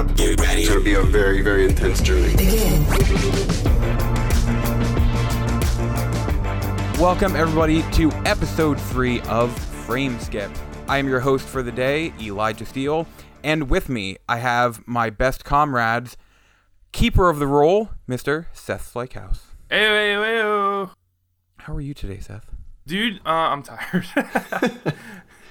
up. Get ready. It's gonna be a very, very intense journey. Begin. Welcome, everybody, to episode three of Frame Skip. I am your host for the day, Elijah Steele, and with me, I have my best comrades, keeper of the role, Mr. Seth Slykehouse. Hey, hey, hey, How are you today, Seth? Dude, uh, I'm tired.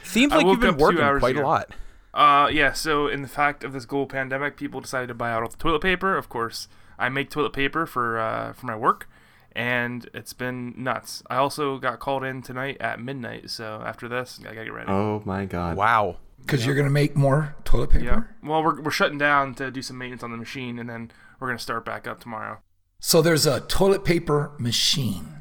Seems like you've been working quite ago. a lot. Uh, yeah, so in the fact of this global pandemic, people decided to buy out all the toilet paper. Of course, I make toilet paper for uh, for my work, and it's been nuts. I also got called in tonight at midnight, so after this, I gotta get ready. Oh my god! Wow. Because you're gonna make more toilet paper. Yeah. Well, we're we're shutting down to do some maintenance on the machine, and then we're gonna start back up tomorrow. So there's a toilet paper machine.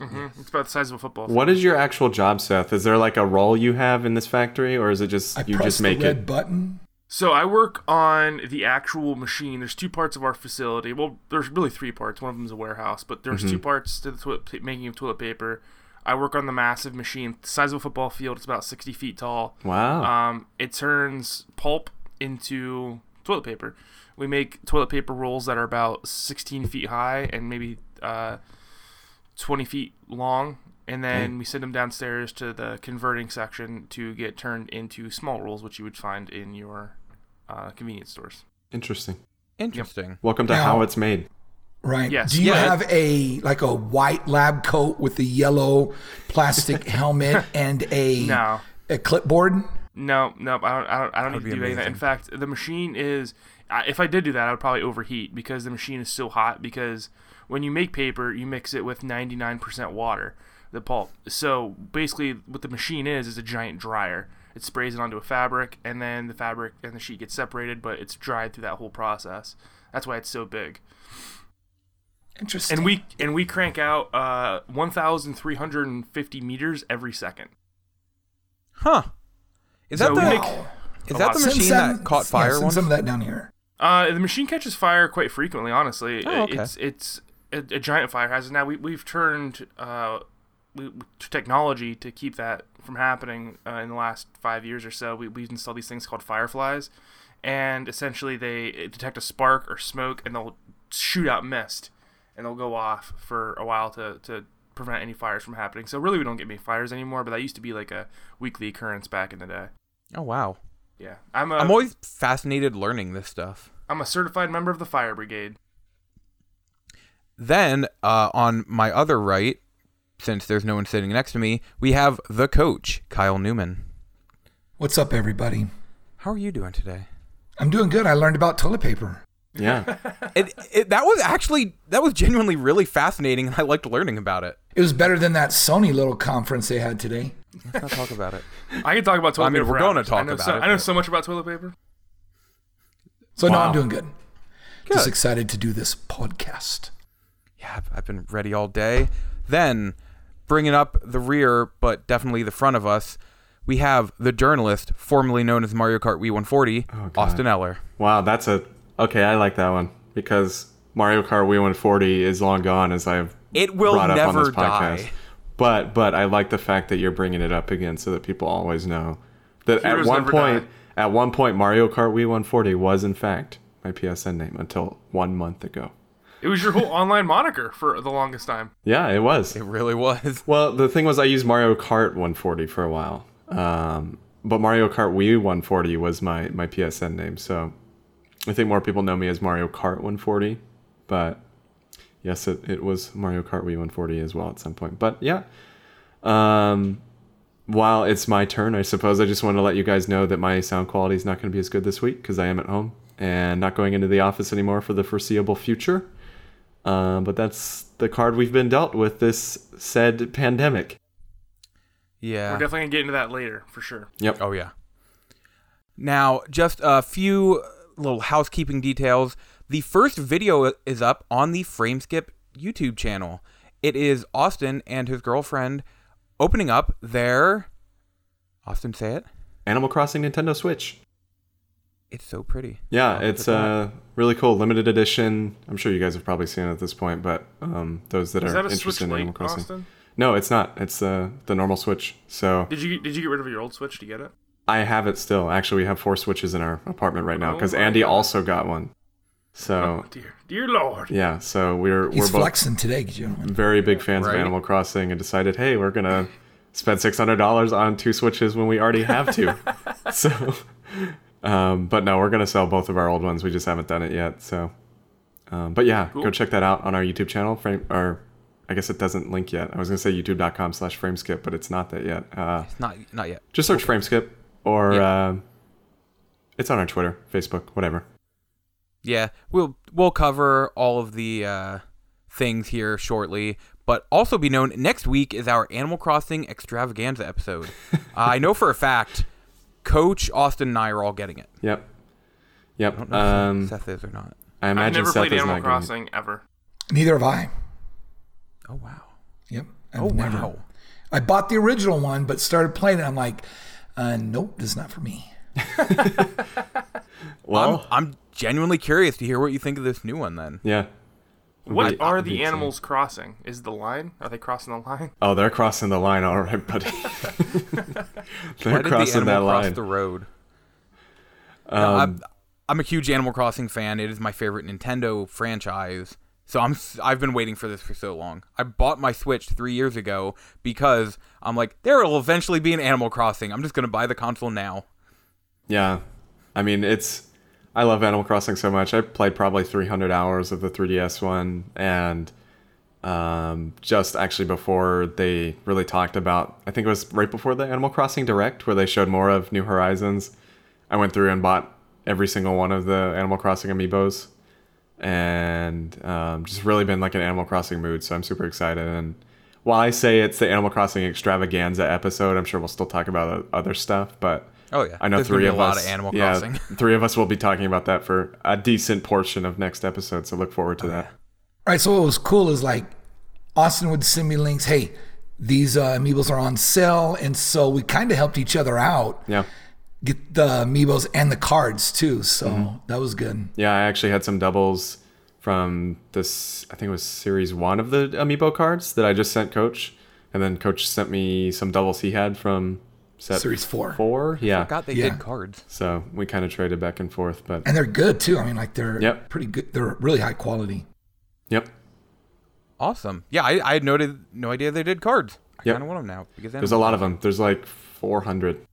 Mm-hmm. It's about the size of a football. What is your actual job, Seth? Is there like a role you have in this factory, or is it just I you just make the red it? button. So I work on the actual machine. There's two parts of our facility. Well, there's really three parts. One of them is a warehouse, but there's Mm-hmm. two parts to the toilet making of toilet paper. I work on the massive machine, the size of a football field. It's about 60 feet tall. Wow. Um, it turns pulp into toilet paper. We make toilet paper rolls that are about 16 feet high and maybe uh, 20 feet long, and then we send them downstairs to the converting section to get turned into small rolls, which you would find in your uh, convenience stores. Interesting. Interesting. Welcome to Now- how it's made. Right. Yes. Do you Yeah. have a like a white lab coat with a yellow plastic helmet and a No. a clipboard? No, no, I don't. I don't, I don't need to do any of that. In fact, the machine is. If I did do that, I would probably overheat because the machine is so hot. Because when you make paper, you mix it with 99% water, the pulp. So basically, what the machine is is a giant dryer. It sprays it onto a fabric, and then the fabric and the sheet gets separated, but it's dried through that whole process. That's why it's so big. Interesting. And we and we crank out uh, 1,350 meters every second. Huh. Is that So we the make- is that the machine Send- that caught yeah, fire send some of that down here. Uh, the machine catches fire quite frequently. Honestly, Oh, okay. it's it's a, a giant fire hazard. Now we we've turned uh, we, to technology to keep that from happening. Uh, in the last five years or so, we we've installed these things called fireflies, and essentially they detect a spark or smoke, and they'll shoot out mist, and they'll go off for a while to to prevent any fires from happening. So really, we don't get many fires anymore. But that used to be like a weekly occurrence back in the day. Oh wow. Yeah, I'm a I'm always fascinated learning this stuff. I'm a certified member of the fire brigade. Then, uh, on my other right, since there's no one sitting next to me, we have the coach, Kyle Newman. What's up, everybody? How are you doing today? I'm doing good. I learned about toilet paper. Yeah. It, it that was actually that was genuinely really fascinating, and I liked learning about it. It was better than that Sony little conference they had today. Let's not talk about it. I can talk about toilet I mean, paper. we're gonna talk I know about so, it, I know but- so much about toilet paper. So no, I'm doing good. Just excited to do this podcast. Yeah, I've, I've been ready all day. Then, bringing up the rear, but definitely the front of us, we have the journalist, formerly known as Mario Kart Wii 140, Oh, Austin Eller. Wow, that's a okay. I like that one because Mario Kart Wii 140 is long gone, as I've It will brought up on never this podcast. die. But but I like the fact that you're bringing it up again, so that people always know that Heroes at one point, die. at one point, Mario Kart Wii 140 was in fact my PSN name until one month ago. It was your whole online moniker for the longest time. Yeah, it was. It really was. Well, the thing was, I used Mario Kart 140 for a while, um, but Mario Kart Wii 140 was my my PSN name. So I think more people know me as Mario Kart 140, but yes, it, it was Mario Kart Wii 140 as well at some point. But yeah, um, while it's my turn, I suppose I just want to let you guys know that my sound quality is not going to be as good this week because I am at home and not going into the office anymore for the foreseeable future. Um, but that's the card we've been dealt with this said pandemic. Yeah. We're definitely gonna get into that later for sure. Yep. Oh yeah. Now, just a few little housekeeping details. The first video is up on the Frameskip YouTube channel. It is Austin and his girlfriend opening up their Austin say it. Animal Crossing Nintendo Switch. It's so pretty. Yeah, I'll it's put that. uh really cool, limited edition. I'm sure you guys have probably seen it at this point, but um, those that Is are that a interested Switch in Animal Crossing. Austin? No, it's not. It's uh, the normal Switch. So Did you did you get rid of your old Switch to get it? I have it still. Actually, we have four switches in our apartment right now Oh because my Andy God. also got one. So Oh, dear, dear Lord. yeah, so we're He's we're both flexing today, gentlemen. very big fans Right. of Animal Crossing and decided, hey, we're gonna spend six hundred dollars on two switches when we already have two. so, um, but no, we're gonna sell both of our old ones. We just haven't done it yet. So, um, but yeah, go check that out on our YouTube channel. Frame or I guess it doesn't link yet. I was gonna say YouTube.com/slash FrameSkip, but it's not that yet. Uh, It's not not yet. just search FrameSkip or Yeah. um it's on our Twitter, Facebook, whatever. Yeah, we'll we'll cover all of the uh, things here shortly, but also be known next week is our Animal Crossing extravaganza episode. uh, I know for a fact, Coach Austin and I are all getting it. Yep. Yep. I Yep. don't know if Um, Seth is or not. I I've imagine never Seth played is Animal not getting. Crossing ever. Neither have I. Oh wow. Yep. I've Oh never. wow. I bought the original one, but started playing it. I'm like, uh, nope, this is not for me. Well, I'm I'm genuinely curious to hear what you think of this new one. Then yeah. What Be- are the excited. animals crossing? Is the line? Are they crossing the line? Oh, they're crossing the line, all right, buddy. they're did crossing animal that cross line. the road? No, Um, I'm, I'm a huge Animal Crossing fan. It is my favorite Nintendo franchise. So I'm s- I've been waiting for this for so long. I bought my Switch three years ago because I'm like, there will eventually be an Animal Crossing. I'm just gonna buy the console now. yeah. I mean, it's. I love Animal Crossing so much. I played probably 300 hours of the 3DS one, and um, just actually before they really talked about, I think it was right before the Animal Crossing Direct, where they showed more of New Horizons. I went through and bought every single one of the Animal Crossing amiibos, and um, just really been like an Animal Crossing mood. So I'm super excited. And while I say it's the Animal Crossing extravaganza episode, I'm sure we'll still talk about other stuff. But Oh yeah, I know There's three be of a lot us. of Animal yeah, Crossing. three of us will be talking about that for a decent portion of next episode. So look forward to that. All right. So what was cool is like Austin would send me links. Hey, these uh, amiibos are on sale, and so we kind of helped each other out Yeah, get the amiibos and the cards too. So Mm-hmm. that was good. yeah. I actually had some doubles from this. I think it was series one of the amiibo cards that I just sent Coach, and then Coach sent me some doubles he had from set Series four. Four, yeah. Forgot they Yeah. did cards. So we kind of traded back and forth, but And they're good too. I mean, like they're Yep. pretty good. They're really high quality. yep. Awesome. Yeah, I, I had noted no idea they did cards. I Yep. kind of want them now because There's a lot of them. There's like 400.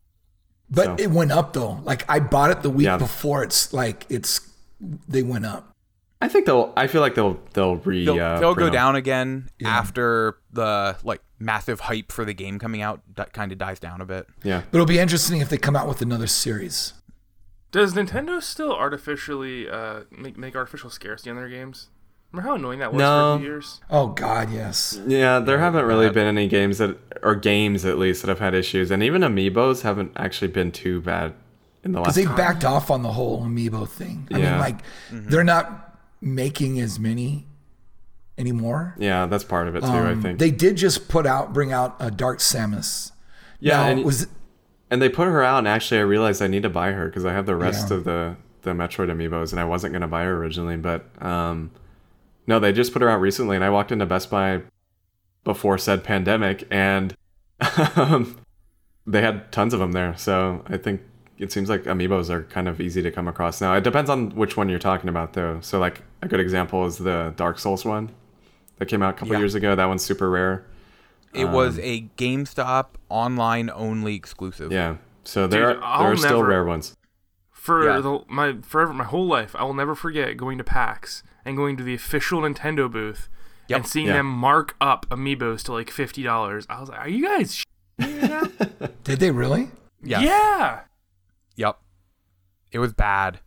But So- it went up though. Like I bought it the week Yeah. before. It's like it's they went up. I think they'll. I feel like they'll they'll re. They'll, uh, they'll go them. down again after the like massive hype for the game coming out kind of dies down a bit. Yeah. But it'll be interesting if they come out with another series. Does Nintendo still artificially uh, make make artificial scarcity on their games? Remember how annoying that was for No. a few years? Oh God, yes. Yeah, there haven't really bad. been any games that, or games at least, that have had issues, and even amiibos haven't actually been too bad in the last. Because they backed off on the whole amiibo thing. I Yeah. mean, like they're not making as many anymore. yeah, that's part of it too. I Um, think. They did just put out, bring out a Dark Samus. yeah, Now, and, was and they put her out, and actually, I realized I need to buy her because I have the rest Yeah. of the the Metroid amiibos, and I wasn't gonna buy her originally, but um, no, they just put her out recently, and I walked into Best Buy before said pandemic, and um, they had tons of them there. So I think it seems like amiibos are kind of easy to come across now. It depends on which one you're talking about, though. So like a good example is the Dark Souls one that came out a couple Yeah. years ago. That one's super rare. It was um, a GameStop online only exclusive. Yeah. So there Dude, are I'll there are still rare ones. For Yeah. the, my forever my whole life, I will never forget going to PAX and going to the official Nintendo booth Yep. and seeing Yeah. them mark up amiibos to like fifty dollars. I was like, "Are you guys?" sh- did they really? Yes. Yeah. Yep. It was bad.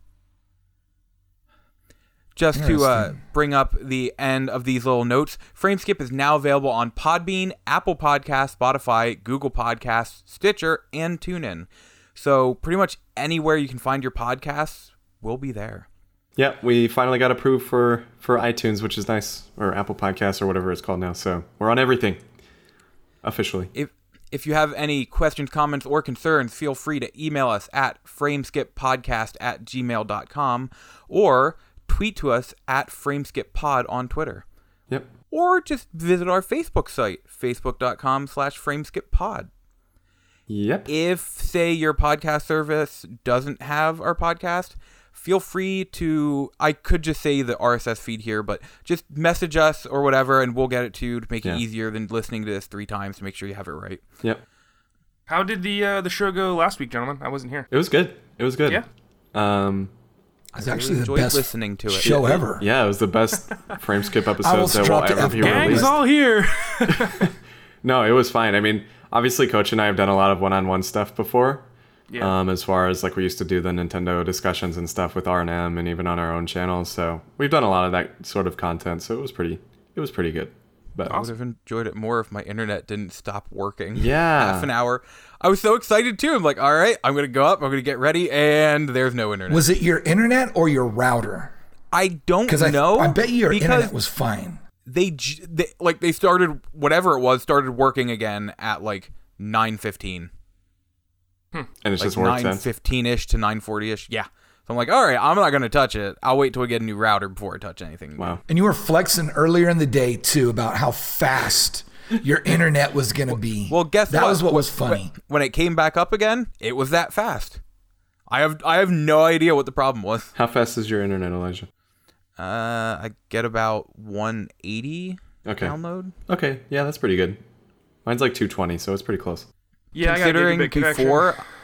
Just to uh, bring up the end of these little notes, Frameskip is now available on Podbean, Apple Podcasts, Spotify, Google Podcasts, Stitcher, and TuneIn. So pretty much anywhere you can find your podcasts, we'll be there. Yeah, we finally got approved for for iTunes, which is nice, or Apple Podcasts or whatever it's called now. So we're on everything officially. If if you have any questions, comments, or concerns, feel free to email us at frameskippodcast at gmail.com or tweet to us at frameskippod on Twitter. Yep. Or just visit our Facebook site, facebook.com slash frameskippod. Yep. if say your podcast service doesn't have our podcast feel free to i could just say the rss feed here but just message us or whatever and we'll get it to you to make Yeah. it easier than listening to this three times to make sure you have it right Yep. How did the uh, the show go last week, gentlemen? I wasn't here. It was good. It was good. Yeah. Um. It's I actually really the enjoyed best listening to it. show ever. Yeah, it was the best frame skip episode almost that will dropped the ever be F-bomb. Gang's released. all here. No, it was fine. I mean, obviously, Coach and I have done a lot of one-on-one stuff before. Yeah. Um, as far as like we used to do the Nintendo discussions and stuff with R and M, and even on our own channels. So we've done a lot of that sort of content. So it was pretty. It was pretty good. But I would have enjoyed it more if my internet didn't stop working. Yeah. half an hour. I was so excited too. I'm like, all right, I'm gonna go up. I'm gonna get ready, and there's no internet. Was it your internet or your router? I don't Because I, know. I bet you your because internet was fine. they, j- they like they started whatever it was started working again at like 9:15, hmm. and it's like just worked since. 9:15 ish to 9:40 ish. Yeah. So I'm like, all right, I'm not gonna touch it. I'll wait till we get a new router before I touch anything. Wow. And you were flexing earlier in the day too about how fast your internet was going to be. Well, guess that what? was what was funny. When it came back up again, it was that fast. I have I have no idea what the problem was. How fast is your internet, Elijah? Uh, I get about 180 Okay. download. Okay. Yeah, that's pretty good. Mine's like 220, so it's pretty close. yeah, considering I got a gigabit connection.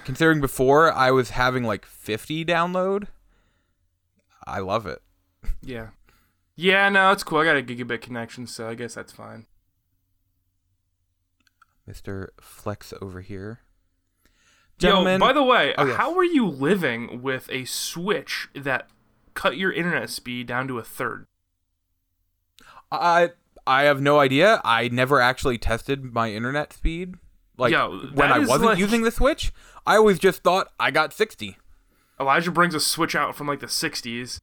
Considering before I was having like 50 download. I love it. Yeah. Yeah, no, it's cool. I got a gigabit connection, so I guess that's fine. Mr. Flex over here. Yo, by the way, Oh, yes. how are you living with a Switch that cut your internet speed down to a third? I I have no idea. I never actually tested my internet speed. Like Yo, when I wasn't like- using the Switch, I always just thought I got 60. Elijah brings a Switch out from like the 60s.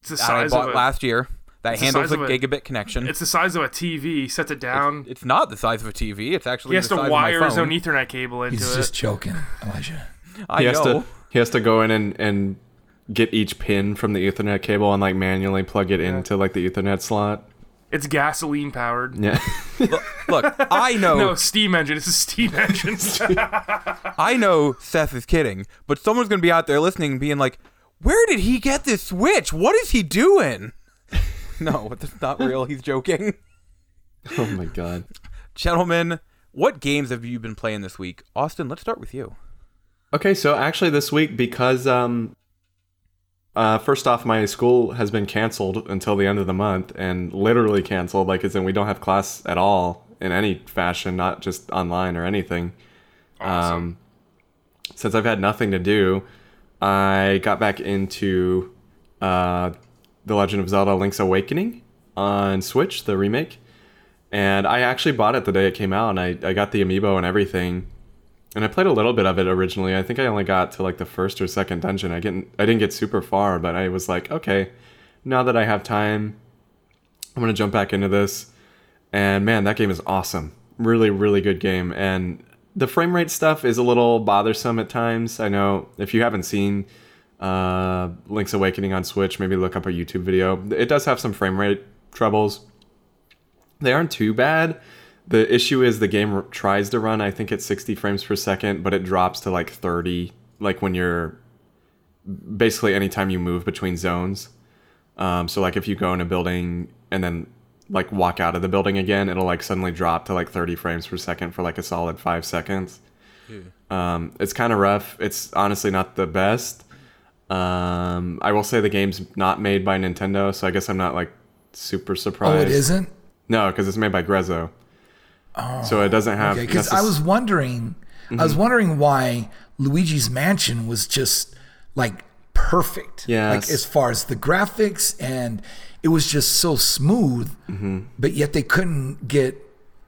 It's the that I size bought of a, last year. That It's handles a of a- gigabit connection. It's the size of a TV. He sets it down. It's not the size of a TV. It's actually he has the to wire his own. Ethernet cable into He's it. just joking, Elijah. I he has know. to he has to go in and, and get each pin from the Ethernet cable and like manually plug it into like the Ethernet slot. It's gasoline powered. Yeah. Look, I know, No, steam engine. It's a steam engine. I know. Seth is kidding, but someone's gonna be out there listening, and being like, "Where did he get this Switch? What is he doing?" no, that's not real. He's joking. oh my god. Gentlemen, what games have you been playing this week? Austin, let's start with you. Okay, so actually this week because um uh first off my school has been canceled until the end of the month and literally canceled like as in we don't have class at all in any fashion, not just online or anything. awesome. Um since I've had nothing to do, I got back into uh The Legend of Zelda Link's Awakening on Switch, the remake. And I actually bought it the day it came out and I, I got the amiibo and everything. And I played a little bit of it originally. I think I only got to like the first or second dungeon. I didn't I didn't get super far, but I was like, okay, now that I have time, I'm gonna jump back into this. And man, that game is awesome. Really, really good game. And the frame rate stuff is a little bothersome at times. I know if you haven't seen uh, Link's Awakening on Switch, maybe look up a YouTube video. It does have some frame rate troubles. They aren't too bad. The issue is the game r- tries to run, I think, at 60 frames per second, but it drops to like 30, like when you're basically anytime you move between zones. Um, so like if you go in a building and then like walk out of the building again, it'll like suddenly drop to like 30 frames per second for like a solid five seconds. Um, it's kind of rough. It's honestly not the best. Um, I will say the game's not made by Nintendo, so I guess I'm not like super surprised. Oh, it isn't? No, because it's made by Grezzo. Oh, so it doesn't have. Okay, because necess- I was wondering, I Mm-hmm. was wondering why Luigi's Mansion was just like perfect. Yeah. Like as far as the graphics and it was just so smooth, but yet they couldn't get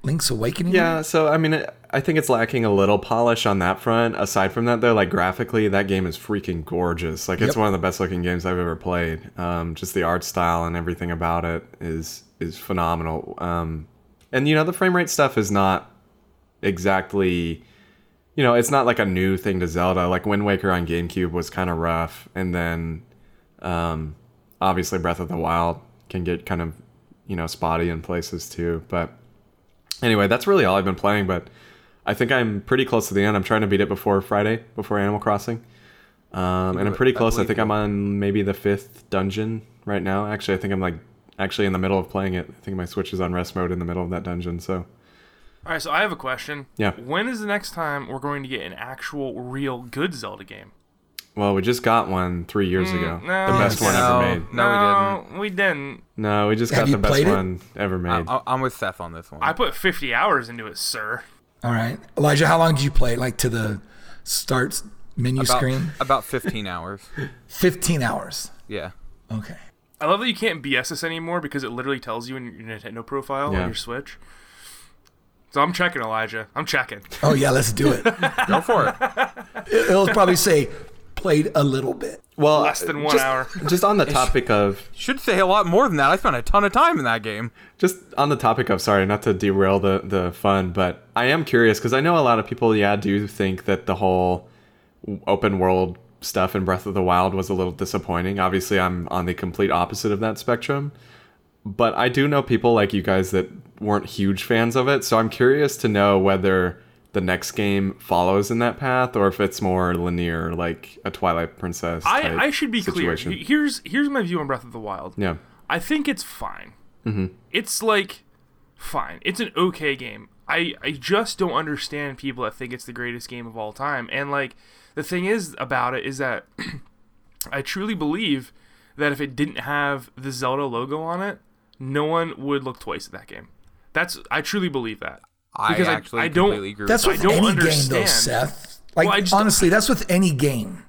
Link's Awakening. Yeah, so I mean, I think it's lacking a little polish on that front. Aside from that, though, like graphically, that game is freaking gorgeous. Like it's Yep. one of the best looking games I've ever played. Um, just the art style and everything about it is is phenomenal. Um, and you know, the frame rate stuff is not exactly, you know, it's not like a new thing to Zelda. Like Wind Waker on GameCube was kind of rough, and then um, obviously Breath of the Wild can get kind of you know spotty in places too, but anyway, that's really all I've been playing. But I think I'm pretty close to the end. I'm trying to beat it before Friday, before Animal Crossing. Um, and I'm pretty close. I think. I'm on maybe the fifth dungeon right now. Actually, I think I'm like actually in the middle of playing it. I think my Switch is on rest mode in the middle of that dungeon. So All right, so I have a question. Yeah. When is the next time we're going to get an actual, real, good Zelda game? Well, we just got one three years ago. Mm, no. the best one No. ever made. No, we didn't. We didn't. No, we just Have got the best it? one ever made. I, I'm with Seth on this one. I put 50 hours into it, sir. All right, Elijah, how long did you play? Like to the start menu about, screen? about 15 hours. Fifteen hours. Yeah. Okay. I love that you can't BS this anymore because it literally tells you in your Nintendo profile Yeah. on your Switch. So I'm checking, Elijah. I'm checking. Oh yeah, let's do it. Go for it. It- It'll probably say played a little bit. well, Less than one just, hour. just on the topic of Should say a lot more than that. I spent a ton of time in that game. just on the topic of sorry not to derail the the fun but i am curious because i know a lot of people yeah do think that the whole open world stuff in breath of the wild was a little disappointing obviously i'm on the complete opposite of that spectrum but i do know people like you guys that weren't huge fans of it so i'm curious to know whether the next game follows in that path or if it's more linear like a twilight princess I, I should be situation. clear. Here's here's my view on Breath of the Wild. yeah I think it's fine. Mm-hmm. It's like fine. It's an okay game. I I just don't understand people that think it's the greatest game of all time. And like the thing is about it is that I truly believe that if it didn't have the Zelda logo on it, no one would look twice at that game. That's I truly believe that. I Because I- actually I don't- completely agree That's with with don't any game though. Seth. Like Well, just- honestly, that's with any game.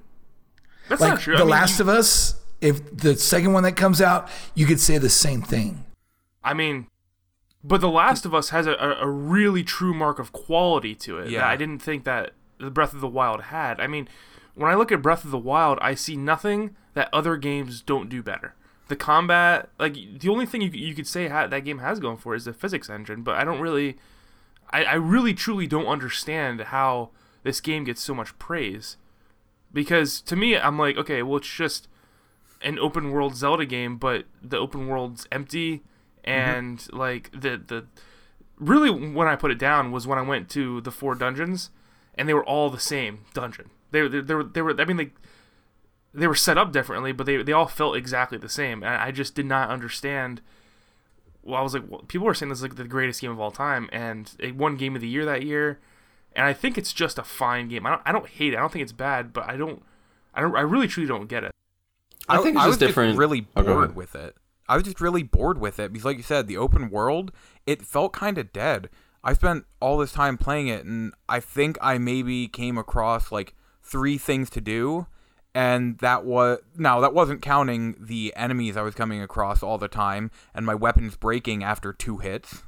That's Like not true. The I mean, Last you- of Us. If the second one that comes out, you could say the same thing. I mean, but The Last of Us has a, a, a really true mark of quality to it that Yeah. I didn't think that the Breath of the Wild had. I mean, when I look at Breath of the Wild, I see nothing that other games don't do better. The combat, like the only thing you you could say ha- that game has going for is the physics engine, but I don't really, I, I really truly don't understand how this game gets so much praise. Because to me, I'm like, okay, well, it's just an open world Zelda game, but the open world's empty mm-hmm. and like the the really when I put it down was when I went to the four dungeons and they were all the same dungeon. They were they were they were I mean they they were set up differently, but they they all felt exactly the same. And I just did not understand. Well, I was like, well, people were saying this is like the greatest game of all time, and it won Game of the Year that year. And I think it's just a fine game. I don't I don't hate it. I don't think it's bad, but I don't I don't I really truly don't get it. I think it's I just was different- Just really Oh, bored ahead. with it. I was just really bored with it because, like you said, the open world it felt kind of dead. I spent all this time playing it, and I think I maybe came across like three things to do, and that was now that wasn't counting the enemies I was coming across all the time and my weapons breaking after two hits.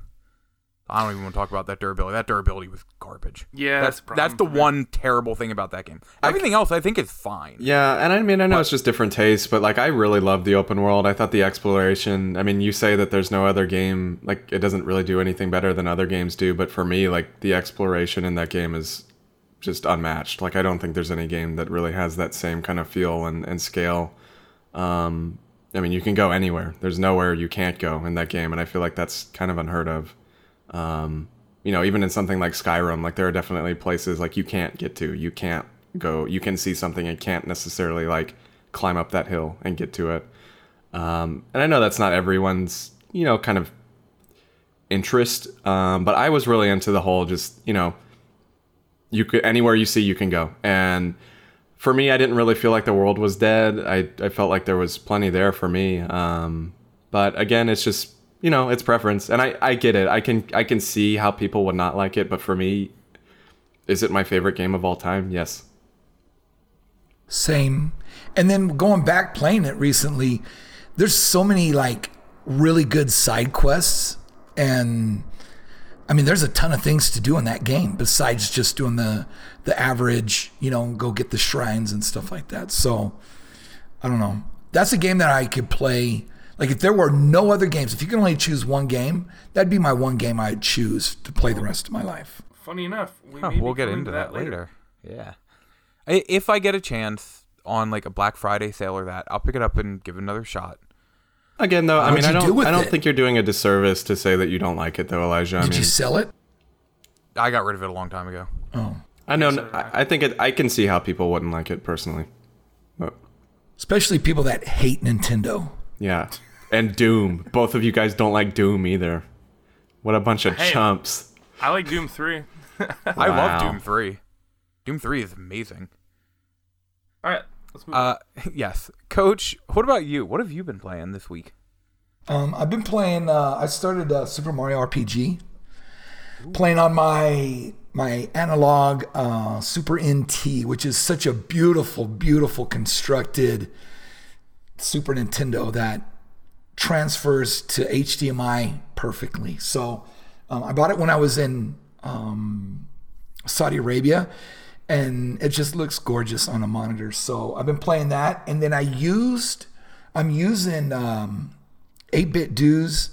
I don't even want to talk about that durability. That durability was garbage. Yeah, that's that's that's the problem for me. one terrible thing about that game. Everything else I think is fine. Yeah, and I mean, I know it's just different tastes, but like, I really love the open world. I thought the exploration. I mean, you say that there's no other game like it doesn't really do anything better than other games do, but for me, like the exploration in that game is just unmatched. Like, I don't think there's any game that really has that same kind of feel and and scale. Um, I mean, you can go anywhere. There's nowhere you can't go in that game, and I feel like that's kind of unheard of. Um, you know, even in something like Skyrim, like there are definitely places like you can't get to. You can't go. You can see something and can't necessarily like climb up that hill and get to it. Um, and I know that's not everyone's, you know, kind of interest. Um, but I was really into the whole just, you know, you could anywhere you see you can go. And for me, I didn't really feel like the world was dead. I, I felt like there was plenty there for me. Um, but again, it's just you know, it's preference, and I, I get it. I can I can see how people would not like it, but for me, is it my favorite game of all time? Yes. Same. And then going back playing it recently, there's so many like really good side quests and I mean there's a ton of things to do in that game besides just doing the the average, you know, go get the shrines and stuff like that. So I don't know. That's a game that I could play like if there were no other games, if you can only choose one game, that'd be my one game I'd choose to play the rest of my life. Funny enough, we huh, may we'll get into to that, later. Yeah. I, if I get a chance on like a Black Friday sale or that, I'll pick it up and give it another shot. Again, though, I What'd mean, I do don't with I don't it? think you're doing a disservice to say that you don't like it, though, Elijah. I Did mean, you sell it? I got rid of it a long time ago. Oh, I know. so I, I think it. I can see how people wouldn't like it personally. But especially people that hate Nintendo. yeah, and Doom. Both of you guys don't like Doom either. What a bunch of Hey. chumps. I like Doom Three. I love Doom Three. Doom Three is amazing. All right, let's move. Uh, yes, Coach. What about you? What have you been playing this week? Um, I've been playing. Uh, I started uh, Super Mario RPG, playing on my my Analogue uh, Super NT, which is such a beautiful, beautiful constructed Super Nintendo that transfers to HDMI perfectly. So um, I bought it when I was in um, Saudi Arabia, and it just looks gorgeous on a monitor. So I've been playing that, and then I used. I'm using um, 8BitDo's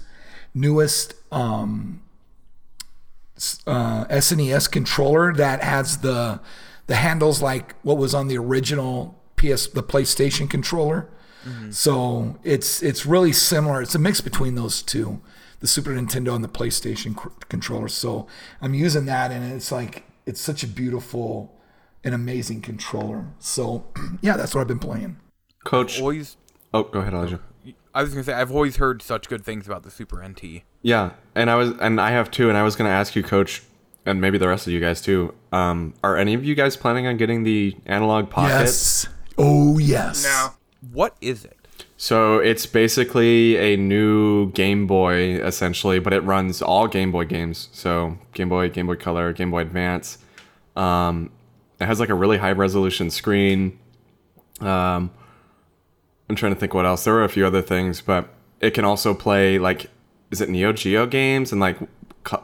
newest um, uh, SNES controller that has the the handles like what was on the original PS the PlayStation controller. So it's it's really similar. It's a mix between those two, the Super Nintendo and the PlayStation c- controller. So I'm using that, and it's like it's such a beautiful and amazing controller. So yeah, that's what I've been playing. Coach. Always. Oh, go ahead, Elijah. I was gonna say I've always heard such good things about the Super NT. Yeah, and I was, and I have too, and I was going to ask you, Coach, and maybe the rest of you guys too. Um, are any of you guys planning on getting the Analogue Pocket? Yes. Oh yes. now, What is it? So it's basically a new Game Boy, essentially, but it runs all Game Boy games. So Game Boy, Game Boy Color, Game Boy Advance. Um, it has like a really high resolution screen. Um, I'm trying to think what else. There were a few other things, but it can also play like, is it Neo Geo games and like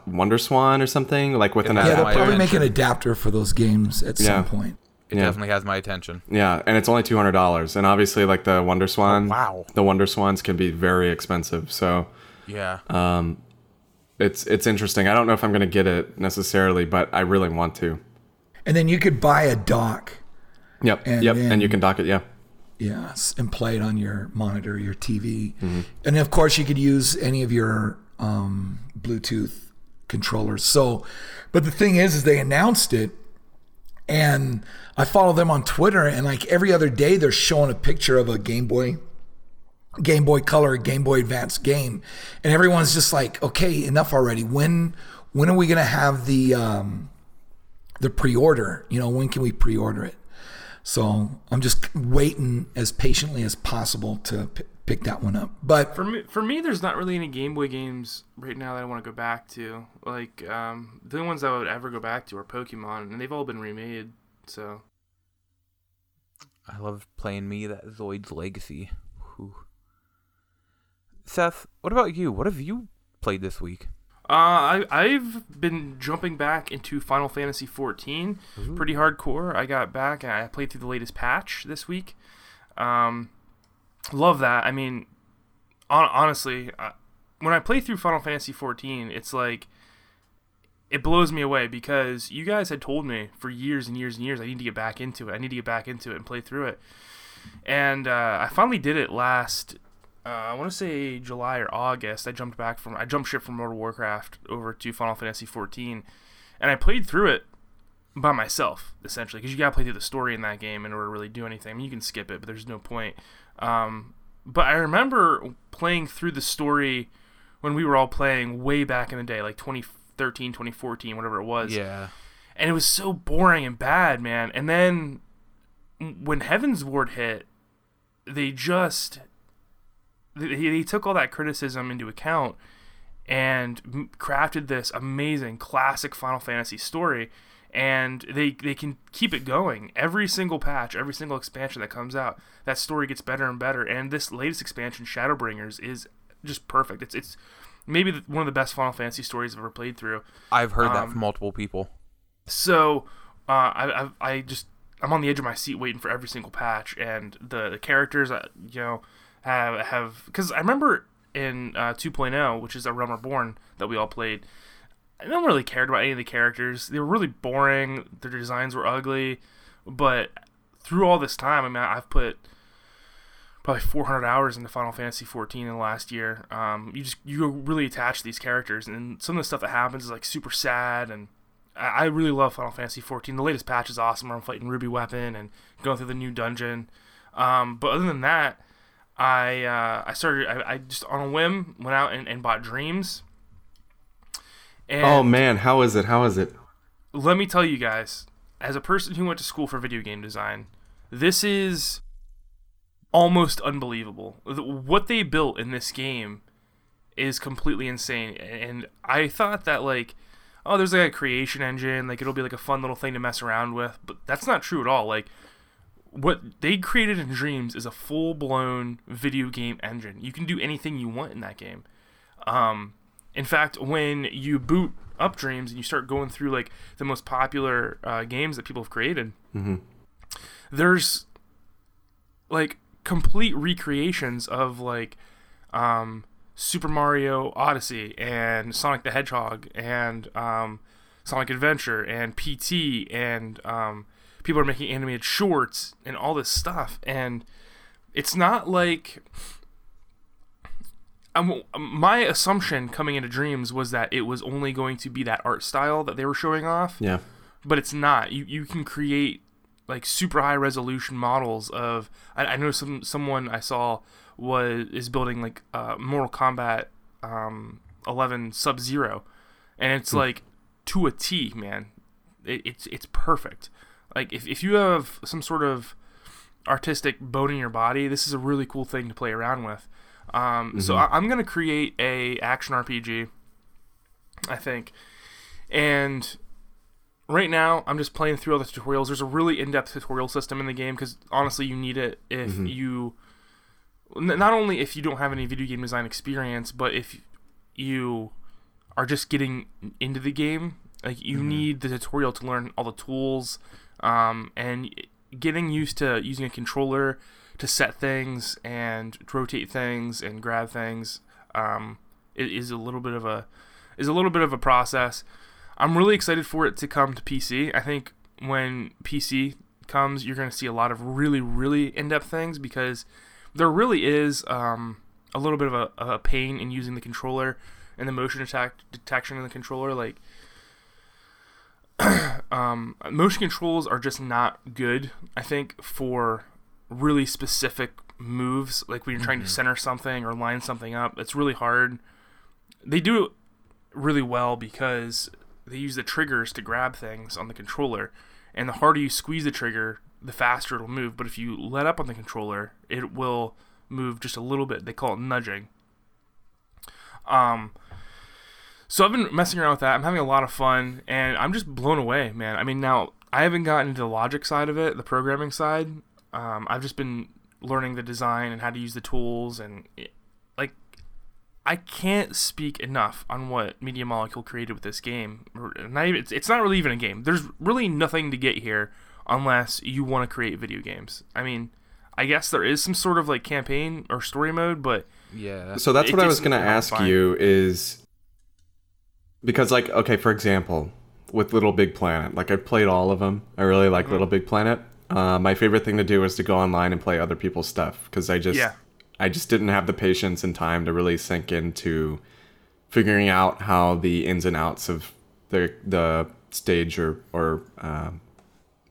Wonder Swan or something like with an Yeah, Yeah, they'll probably make an adapter for those games at Yeah. some point. It Yeah. definitely has my attention. Yeah, and it's only two hundred dollars, and obviously, like the Wonder Swan, wow. the Wonder Swans can be very expensive. So Yeah. um, it's it's interesting. I don't know if I'm gonna get it necessarily, but I really want to. And then you could buy a dock, Yep, And yep, then- and you can dock it. Yeah, yes, and play it on your monitor, your TV. Mm-hmm. And of course, you could use any of your um, Bluetooth controllers. So, but the thing is, is they announced it, and I follow them on Twitter, and like every other day, they're showing a picture of a Game Boy. Game Boy Color, Game Boy Advance game, and everyone's just like, "Okay, enough already. When when are we gonna have the um, the pre-order? You know, when can we pre-order it?" So I'm just waiting as patiently as possible to pick that one up. But for me, for me, there's not really any Game Boy games right now that I want to go back to. Like, um, the only ones I would ever go back to are Pokemon, and they've all been remade. So, I love playing me that Zoid's Legacy. Whew. Seth, what about you? What have you played this week? uh, I I've been jumping back into Final Fantasy 14, pretty hardcore. I got back and I played through the latest patch this week. Um, love that. I mean, on, honestly, uh, when I play through Final Fantasy 14, it's like it blows me away because you guys had told me for years and years and years I need to get back into it. I need to get back into it and play through it. And uh, I finally did it last. Uh, I want to say July or August. I jumped back from I jumped ship from World of Warcraft over to Final Fantasy 14, and I played through it by myself essentially because you gotta play through the story in that game in order to really do anything. I mean, you can skip it, but there's no point. Um, but I remember playing through the story when we were all playing way back in the day, like 2013, 2014, whatever it was Yeah. and it was so boring and bad, man. And then when Heavensward hit, they just they, they took all that criticism into account and m- crafted this amazing classic Final Fantasy story. And they they can keep it going. Every single patch, every single expansion that comes out, that story gets better and better. And this latest expansion, Shadowbringers, is just perfect. It's it's maybe the, one of the best Final Fantasy stories I've ever played through. I've heard that Um, from multiple people. So uh, I, I I just I'm on the edge of my seat waiting for every single patch, and the, the characters uh, you know have have because I remember in uh, 2.0, which is a Realm Reborn that we all played. I don't really cared about any of the characters. They were really boring. Their designs were ugly, but through all this time, I mean, I've put probably 400 hours into Final Fantasy 14 in the last year. Um, you just you really attach these characters, and some of the stuff that happens is like super sad and I I really love Final Fantasy 14. The latest patch is awesome. Where I'm fighting Ruby Weapon and going through the new dungeon. Um, but other than that, I uh, I started. I, I just on a whim went out and, and bought Dreams. And oh man, how is it? How is it? let me tell you guys, as a person who went to school for video game design, this is almost unbelievable. What they built in this game is completely insane. And I thought that like, oh, there's like a creation engine, like it'll be like a fun little thing to mess around with, but that's not true at all. Like what they created in Dreams is a full-blown video game engine. You can do anything you want in that game. Um, in fact, when you boot up Dreams and you start going through like the most popular uh, games that people have created, there's like complete recreations of like um, Super Mario Odyssey and Sonic the Hedgehog and um, Sonic Adventure and PT and um, people are making animated shorts and all this stuff. And it's not like um, my assumption coming into Dreams was that it was only going to be that art style that they were showing off Yeah. but it's not. You you can create like super high resolution models of. I, I know some someone I saw was is building like uh, Mortal Kombat um, 11 Sub Zero, and it's like to a T, man. It, it's it's perfect. Like if if you have some sort of artistic bone in your body, this is a really cool thing to play around with. Um, So I, I'm gonna create a action RPG. I think, and right now i'm just playing through all the tutorials. There's a really in-depth tutorial system in the game because honestly you need it if you n- not only if you don't have any video game design experience but if you are just getting into the game like you need the tutorial to learn all the tools um, and getting used to using a controller to set things and rotate things and grab things um, it is a little bit of a is a little bit of a process I'm really excited for it to come to PC. I think when PC comes, you're going to see a lot of really, really in-depth things because there really is um, a little bit of a, a pain in using the controller and the motion attack detection in the controller. Like, um, motion controls are just not good. I think for really specific moves, like when you're trying to center something or line something up, it's really hard. They do it really well because they use the triggers to grab things on the controller, and the harder you squeeze the trigger, the faster it'll move. But if you let up on the controller, it will move just a little bit. They call it nudging. Um, so I've been messing around with that. I'm having a lot of fun, and I'm just blown away, man. I mean, now I haven't gotten into the logic side of it, the programming side. Um, I've just been learning the design and how to use the tools, and it, like I can't speak enough on what Media Molecule created with this game. Not even, it's, it's not really even a game. There's really nothing to get here unless you want to create video games. I mean, I guess there is some sort of like campaign or story mode, but Yeah. So that's what I was going to ask fine. you is because like okay, for example, with Little Big Planet, like I've played all of them. I really like Mm-hmm. Little Big Planet. Uh, my favorite thing to do is to go online and play other people's stuff because I just Yeah. I just didn't have the patience and time to really sink into figuring out how the ins and outs of the the stage or or um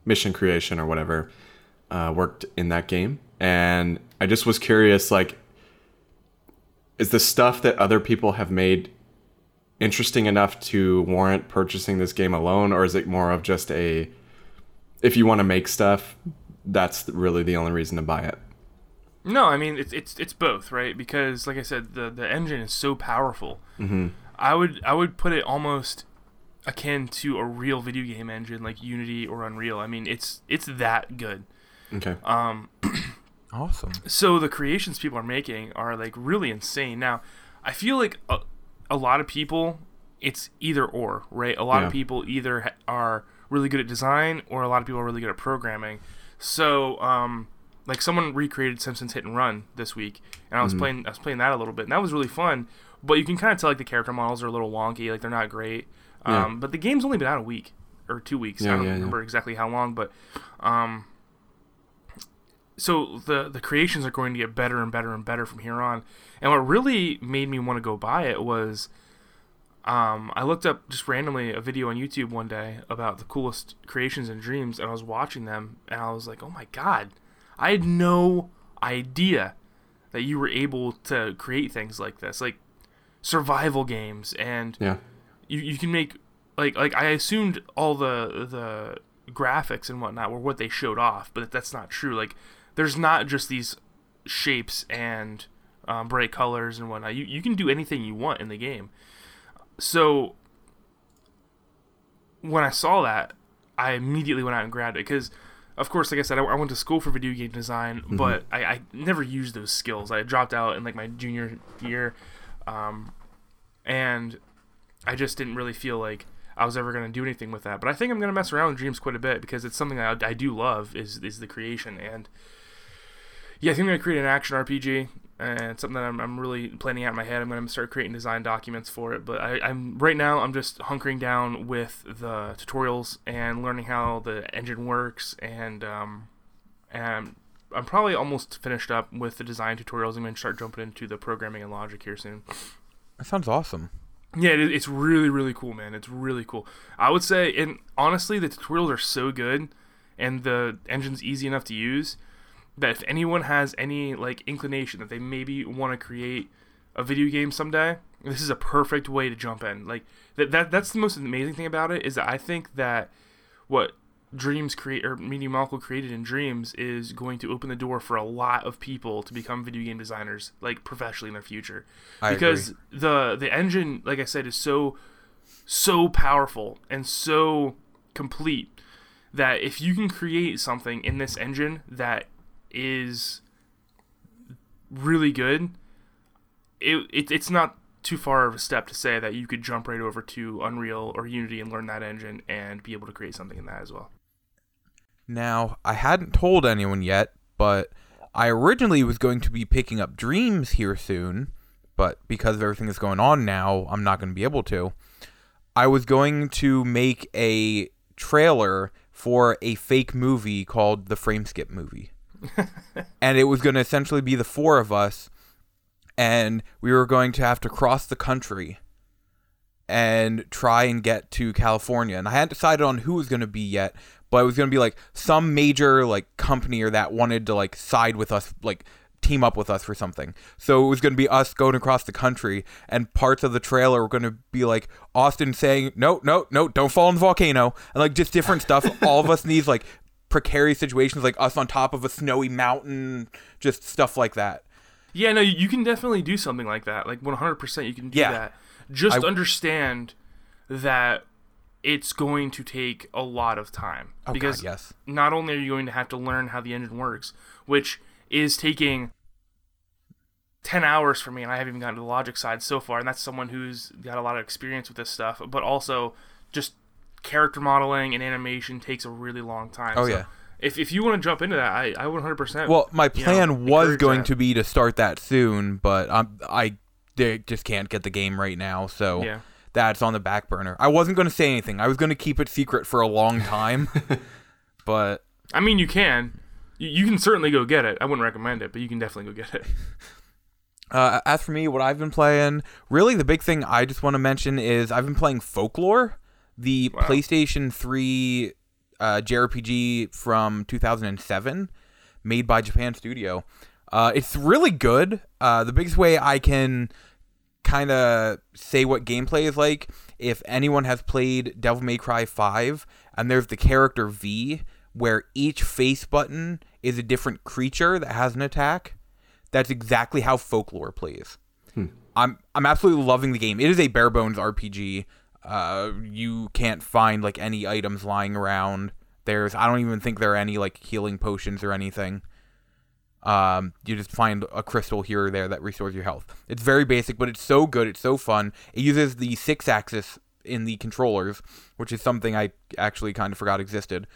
mission creation or whatever uh, worked in that game, and I just was curious, like, is the stuff that other people have made interesting enough to warrant purchasing this game alone, or is it more of just a if you want to make stuff, that's really the only reason to buy it? No, I mean it's it's it's both, right? Because like I said, the the engine is so powerful. Mm-hmm. I would I would put it almost akin to a real video game engine like Unity or Unreal. I mean, it's it's that good. Okay. Um, awesome. So the creations people are making are like really insane. Now, I feel like a, a lot of people it's either or, right? A lot Yeah. of people either ha- are really good at design or a lot of people are really good at programming. So, um, like someone recreated Simpsons Hit and Run this week, and I was playing I was playing that a little bit, and that was really fun. But you can kind of tell like the character models are a little wonky, like they're not great. Um, Yeah. But the game's only been out a week or two weeks. Yeah, I don't yeah. remember exactly how long, but um, so the the creations are going to get better and better and better from here on. And what really made me want to go buy it was um, I looked up just randomly a video on YouTube one day about the coolest creations and Dreams, and I was watching them, and I was like, oh my god, I had no idea that you were able to create things like this, like survival games, and Yeah. you, you can make like like I assumed all the the graphics and whatnot were what they showed off, but that's not true. Like there's not just these shapes and um, bright colors and whatnot. You you can do anything you want in the game. So when I saw that, I immediately went out and grabbed it because. Of course, like I said, I, I went to school for video game design, but I, I never used those skills. I dropped out in like my junior year, um, and I just didn't really feel like I was ever going to do anything with that. But I think I'm going to mess around with dreams quite a bit because it's something that I, I do love is is the creation and yeah, I think I'm going to create an action RPG and something that I'm, I'm really planning out in my head. I'm going to start creating design documents for it. But I, I'm right now I'm just hunkering down with the tutorials and learning how the engine works and um, and I'm probably almost finished up with the design tutorials. I'm going to start jumping into the programming and logic here soon. That sounds awesome. Yeah, it, it's really really cool, man. It's really cool. I would say, and honestly, the tutorials are so good, and the engine's easy enough to use that if anyone has any like inclination that they maybe want to create a video game someday, this is a perfect way to jump in. Like that, that that's the most amazing thing about it is that I think that what Dreams create or Media Molecule created in Dreams is going to open the door for a lot of people to become video game designers like professionally in their future. I because the the engine, like I said, is so so powerful and so complete that if you can create something in this engine that is really good, it, it it's not too far of a step to say that you could jump right over to Unreal or Unity and learn that engine and be able to create something in that as well. Now, I hadn't told anyone yet, but I originally was going to be picking up Dreams here soon, but because of everything that's going on now, I'm not going to be able to. I was going to make a trailer for a fake movie called the Frameskip movie. and it was going to essentially be the four of us and we were going to have to cross the country and try and get to California. And I hadn't decided on who was going to be yet, but it was going to be like some major like company or that wanted to like side with us, like team up with us for something. So it was going to be us going across the country, and parts of the trailer were going to be like Austin saying, "No, no, no, don't fall in the volcano," and like just different stuff. All of us in these like precarious situations, like us on top of a snowy mountain, just stuff like that. Yeah, no, you can definitely do something like that. Like 100% you can do Yeah. that. Just I- understand that it's going to take a lot of time Oh, God, because yes. not only are you going to have to learn how the engine works, which is taking 10 hours for me and I haven't even gotten to the logic side so far and that's someone who's got a lot of experience with this stuff, but also just character modeling and animation takes a really long time. Oh, So yeah. If, if you want to jump into that, I, I would 100%. Well, my you know, plan was going that. to be to start that soon, but I'm I they just can't get the game right now, so Yeah. that's on the back burner. I wasn't going to say anything. I was going to keep it secret for a long time, but I mean, you can. You, you can certainly go get it. I wouldn't recommend it, but you can definitely go get it. Uh, as for me, what I've been playing, really the big thing I just want to mention is I've been playing Folklore, the Wow. PlayStation 3 uh, JRPG from 2007, made by Japan Studio. Uh, it's really good. Uh, the biggest way I can kind of say what gameplay is like, if anyone has played Devil May Cry 5, and there's the character V, where each face button is a different creature that has an attack. That's exactly how folklore plays. I'm I'm absolutely loving the game. It is a bare bones RPG. Uh, you can't find like any items lying around. There's I don't even think there are any like healing potions or anything. Um, you just find a crystal here or there that restores your health. It's very basic, but it's so good. It's so fun. It uses the Sixaxis in the controllers, which is something I actually kind of forgot existed.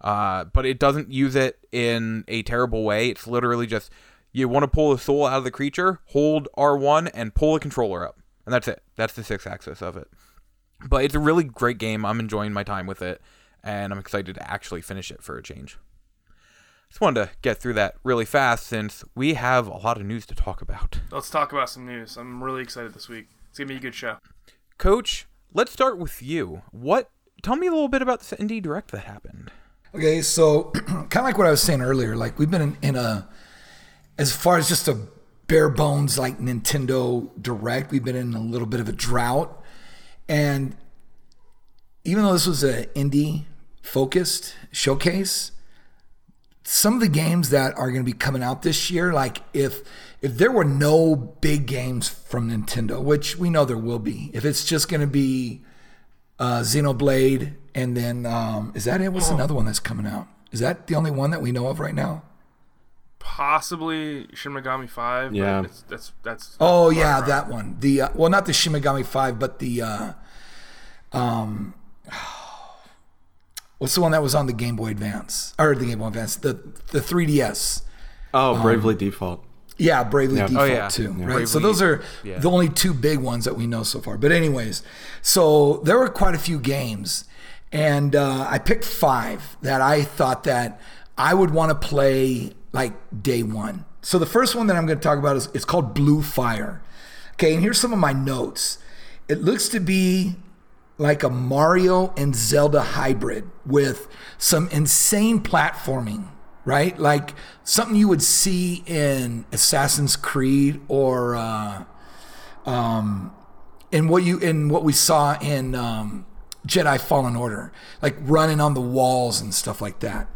Uh, but it doesn't use it in a terrible way. It's literally just you want to pull a soul out of the creature, hold R1 and pull a controller up. And that's it. That's the Sixaxis of it. But it's a really great game. I'm enjoying my time with it, and I'm excited to actually finish it for a change. Just wanted to get through that really fast since we have a lot of news to talk about. Let's talk about some news. I'm really excited this week. It's gonna be a good show. Coach, let's start with you. What? Tell me a little bit about this indie direct that happened. Okay, so kind of like what I was saying earlier, like we've been in, in a, as far as just a bare bones like Nintendo Direct, we've been in a little bit of a drought. And even though this was an indie focused showcase, some of the games that are going to be coming out this year, like if if there were no big games from Nintendo, which we know there will be, if it's just going to be uh, Xenoblade, and then um, is that it? What's another one that's coming out? Is that the only one that we know of right now? Possibly Shin Megami Five. Yeah. but it's, that's that's. Oh that's yeah, right. that one. The uh, well, not the Shin Megami Five, but the uh, um, what's the one that was on the Game Boy Advance or the Game Boy Advance? The the 3DS. Oh, Um, Bravely Default. Yeah, Bravely Yeah. Default Oh, yeah. too. Yeah. Right. So those are yeah. the only two big ones that we know so far. But anyways, so there were quite a few games, and uh, I picked five that I thought that I would want to play like day one. So the first one that I'm going to talk about is it's called Blue Fire. Okay, and here's some of my notes. It looks to be like a Mario and Zelda hybrid with some insane platforming, right? Like something you would see in Assassin's Creed or uh, um, in what you in what we saw in um, Jedi Fallen Order, like running on the walls and stuff like that.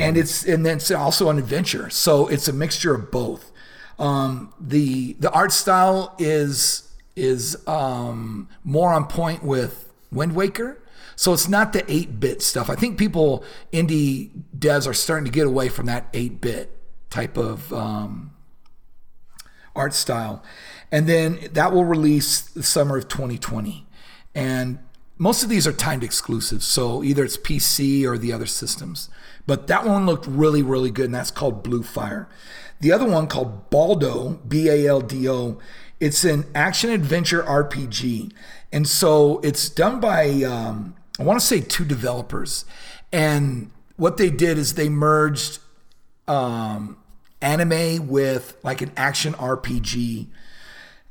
And it's and then it's also an adventure, so it's a mixture of both. Um, the the art style is is um, more on point with Wind Waker. So it's not the 8 bit stuff. I think people, indie devs, are starting to get away from that 8 bit type of um, art style. And then that will release the summer of 2020. And most of these are timed exclusives. So either it's PC or the other systems. But that one looked really, really good, and that's called Blue Fire. The other one called Baldo, B A L D O, it's an action adventure RPG. And so it's done by, um, I want to say two developers. And what they did is they merged um, anime with like an action RPG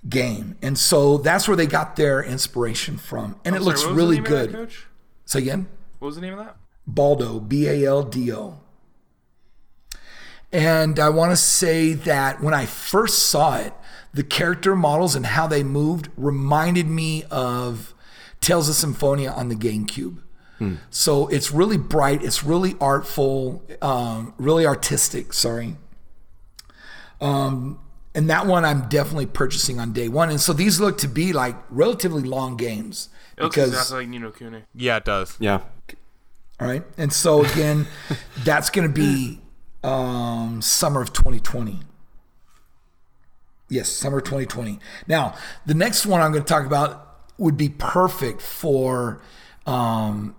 game. And so that's where they got their inspiration from. And it Sorry, looks what was the really that, good. Coach? Say again? What was the name of that? Baldo, B A L D O. And I want to say that when I first saw it, the character models and how they moved reminded me of Tales of Symphonia on the GameCube. So it's really bright, it's really artful, um, really artistic. Sorry. Um, and that one I'm definitely purchasing on day one. And so these look to be like relatively long games. It looks because exactly like Ni no Kuni. Yeah, it does. Yeah. All right. And so again, that's going to be um, summer of 2020. Yes, summer 2020. Now, the next one I'm going to talk about would be perfect for um,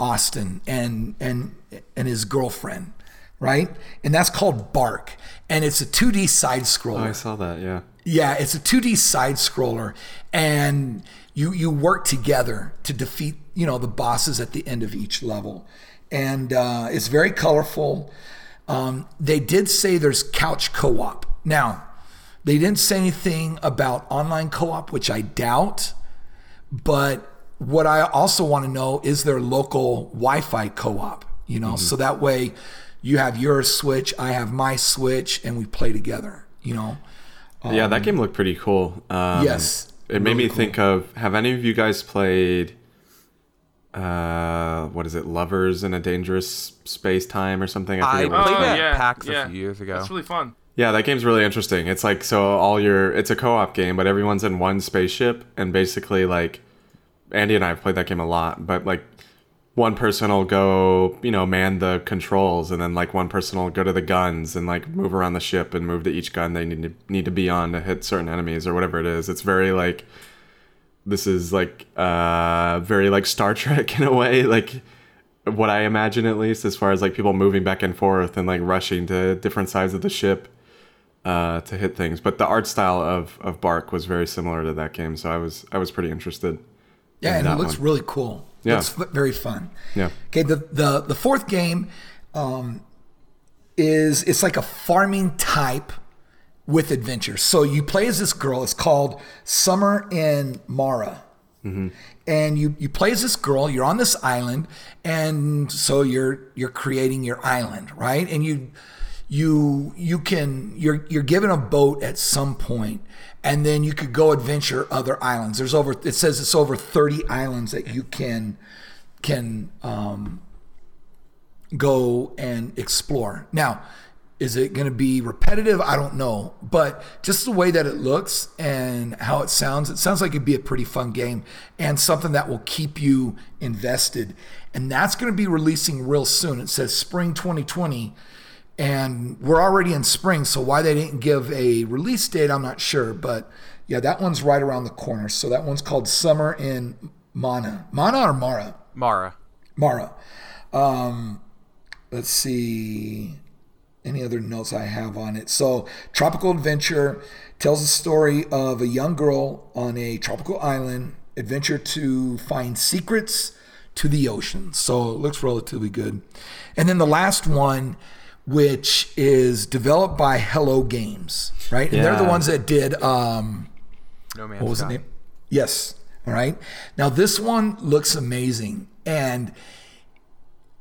Austin and and and his girlfriend, right? And that's called Bark, and it's a 2D side scroller. Oh, I saw that. Yeah. Yeah, it's a 2D side scroller, and you you work together to defeat you know the bosses at the end of each level, and uh, it's very colorful. Um, they did say there's couch co-op. Now, they didn't say anything about online co-op, which I doubt. But what I also want to know is there local Wi-Fi co-op. You know, so that way you have your Switch, I have my Switch, and we play together. You know. Yeah, that game looked pretty cool. Um, Um, Yes, It made really me cool. think of have any of you guys played uh what is it lovers in a dangerous space time or something I forget what it's played Oh, that yeah, PAX yeah. a few years ago. That's really fun. Yeah, that game's really interesting. It's like so all your it's a co-op game, but everyone's in one spaceship and basically like Andy and I have played that game a lot, but like one person will go, you know, man the controls and then like one person will go to the guns and like move around the ship and move to each gun they need to need to be on to hit certain enemies or whatever it is. It's very like this is like uh very like Star Trek in a way, like what I imagine at least as far as like people moving back and forth and like rushing to different sides of the ship uh, to hit things. But the art style of of Bark was very similar to that game, so I was I was pretty interested. Yeah, and that it looks one. really cool. Yeah. F- very fun. Yeah. Okay, the the the fourth game um, is it's like a farming type with adventure. So you play as this girl. It's called Summer in Mara. And you, you play as this girl, you're on this island, and so you're you're creating your island, right? And you you you can you're you're given a boat at some point and then you could go adventure other islands. There's over it says it's over 30 islands that you can can um, go and explore. Now is it going to be repetitive? I don't know. But just the way that it looks and how it sounds it sounds like it'd be a pretty fun game and something that will keep you invested. And that's going to be releasing real soon. It says spring 2020 and we're already in spring so why they didn't give a release date i'm not sure but yeah that one's right around the corner. So that one's called summer in mana. Mana or mara? Mara. mara. Um, let's see any other notes i have on it? So tropical adventure tells the story of a young girl on a tropical island adventure to find secrets to the ocean. So it looks relatively good. And then the last one which is developed by Hello Games, right? And they're the ones that did um No man. what was the name? Yes. All right. Now this one looks amazing. And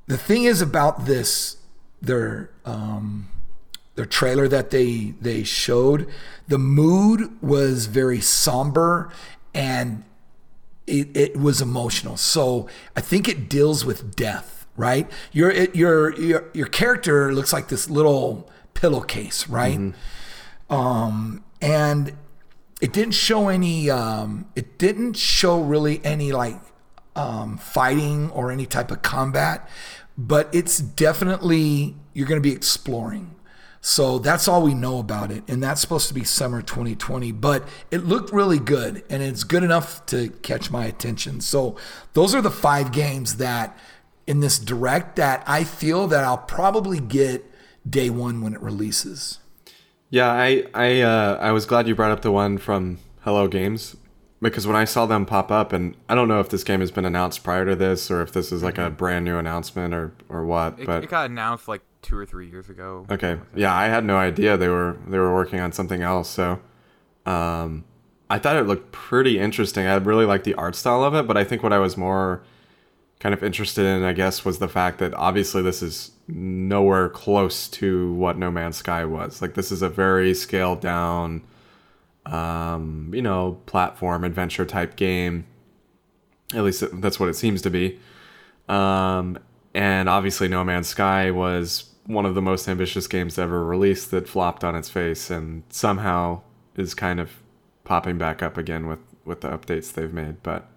the thing is about this, their um their trailer that they they showed, the mood was very somber and it, it was emotional. So I think it deals with death, right? Your your your your character looks like this little pillowcase, right? Um, and it didn't show any. Um, it didn't show really any like um, fighting or any type of combat, but it's definitely you're going to be exploring. So that's all we know about it, and that's supposed to be summer 2020. But it looked really good, and it's good enough to catch my attention. So those are the five games that in this direct that I feel that I'll probably get day one when it releases. Yeah, I I uh, I was glad you brought up the one from Hello Games because when I saw them pop up, and I don't know if this game has been announced prior to this or if this is like a brand new announcement or or what, It, but it got announced like two or three years ago. okay, yeah, I had no idea they were they were working on something else. So, um, I thought it looked pretty interesting. I really liked the art style of it, but I think what I was more kind of interested in, I guess, was the fact that obviously this is nowhere close to what No Man's Sky was. Like this is a very scaled down, um, you know, platform adventure type game. At least that's what it seems to be. Um, and obviously, No Man's Sky was one of the most ambitious games ever released that flopped on its face, and somehow is kind of popping back up again with with the updates they've made. But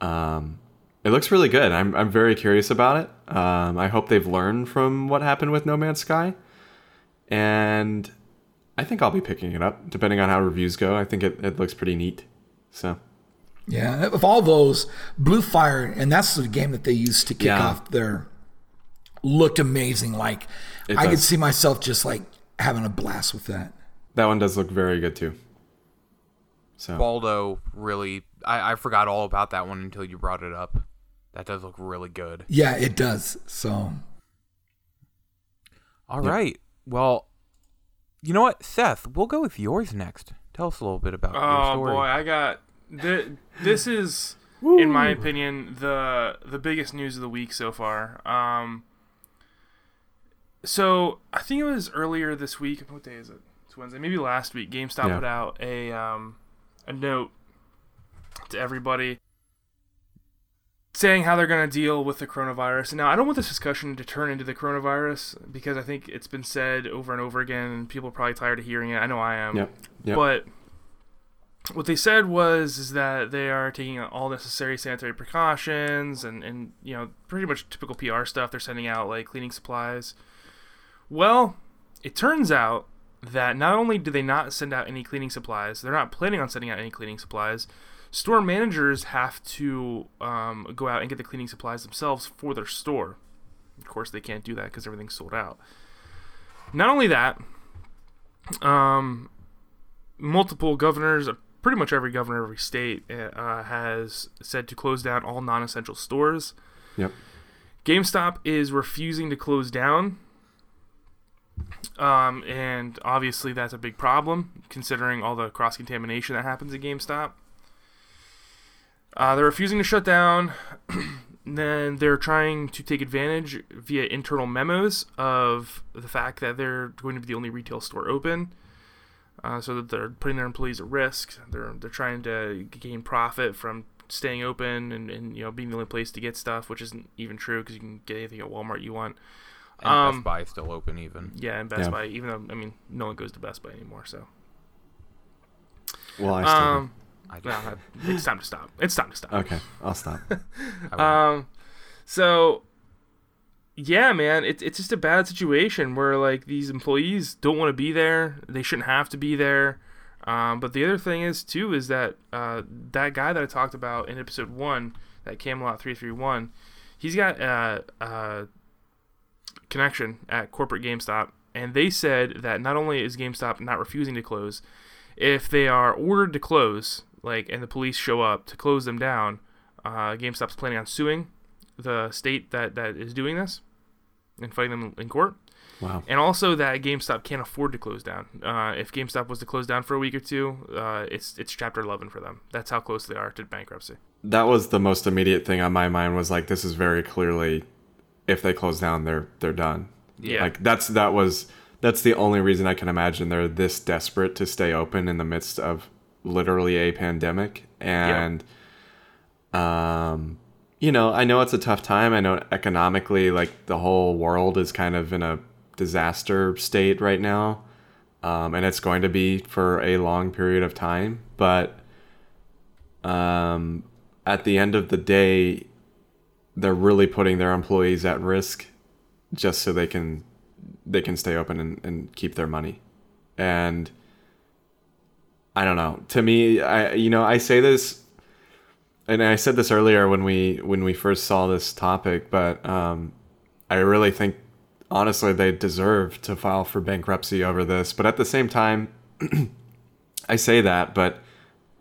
um, it looks really good. I'm I'm very curious about it. Um, I hope they've learned from what happened with No Man's Sky, and I think I'll be picking it up depending on how reviews go. I think it, it looks pretty neat. So Yeah, of all those, Blue Fire, and that's the game that they used to kick Yeah. off their, looked amazing. Like It I could see myself just like having a blast with that. that one does look very good too. So Baldo really, I, I forgot all about that one until you brought it up. That does look really good. Yeah, it does. So All right. Well, you know what, Seth? We'll go with yours next. Tell us a little bit about your Oh story. boy, I got th- this is in my opinion the the biggest news of the week so far. Um so I think it was earlier this week. What day is it? It's Wednesday. Maybe last week. GameStop Yeah. put out a um a note to everybody saying how they're going to deal with the coronavirus. Now, I don't want this discussion to turn into the coronavirus because I think it's been said over and over again, and people are probably tired of hearing it. I know I am. Yep. Yep. But what they said was is that they are taking all necessary sanitary precautions and, and you know pretty much typical PR stuff. They're sending out like cleaning supplies. Well, it turns out that not only do they not send out any cleaning supplies, they're not planning on sending out any cleaning supplies. Store managers have to um, go out and get the cleaning supplies themselves for their store. Of course, they can't do that because everything's sold out. Not only that, um, multiple governors, pretty much every governor of every state, uh, has said to close down all non-essential stores. Yep. GameStop is refusing to close down. Um, and obviously that's a big problem considering all the cross contamination that happens at GameStop. Uh, they're refusing to shut down. then they're trying to take advantage via internal memos of the fact that they're going to be the only retail store open. Uh, so that they're putting their employees at risk. They're they're trying to gain profit from staying open and, and you know being the only place to get stuff, which isn't even true because you can get anything at Walmart you want. And Um, Best Buy is still open even. Yeah, and Best Yeah. Buy, even though I mean no one goes to Best Buy anymore, so Well, I still. um, I guess. well, it's time to stop. It's time to stop. okay, I'll stop. Um, so yeah, man, it's it's just a bad situation where like these employees don't want to be there. They shouldn't have to be there. Um, but the other thing is too is that uh, that guy that I talked about in episode one, that Camelot three three one, he's got a, a connection at corporate GameStop, and they said that not only is GameStop not refusing to close, if they are ordered to close, like and the police show up to close them down, uh, GameStop's planning on suing the state that, that is doing this and fighting them in court. Wow. And also that GameStop can't afford to close down. Uh, if GameStop was to close down for a week or two, uh, it's it's Chapter 11 for them. That's how close they are to bankruptcy. That was the most immediate thing on my mind. Was like, this is very clearly, if they close down, they're they're done. Yeah. Like that's that was that's the only reason I can imagine they're this desperate to stay open in the midst of literally a pandemic and um you know, I know it's a tough time. I know economically like the whole world is kind of in a disaster state right now. Um, and it's going to be for a long period of time, but um at the end of the day they're really putting their employees at risk just so they can they can stay open and, and keep their money and i don't know to me i you know i say this and i said this earlier when we when we first saw this topic but um i really think honestly they deserve to file for bankruptcy over this but at the same time i say that but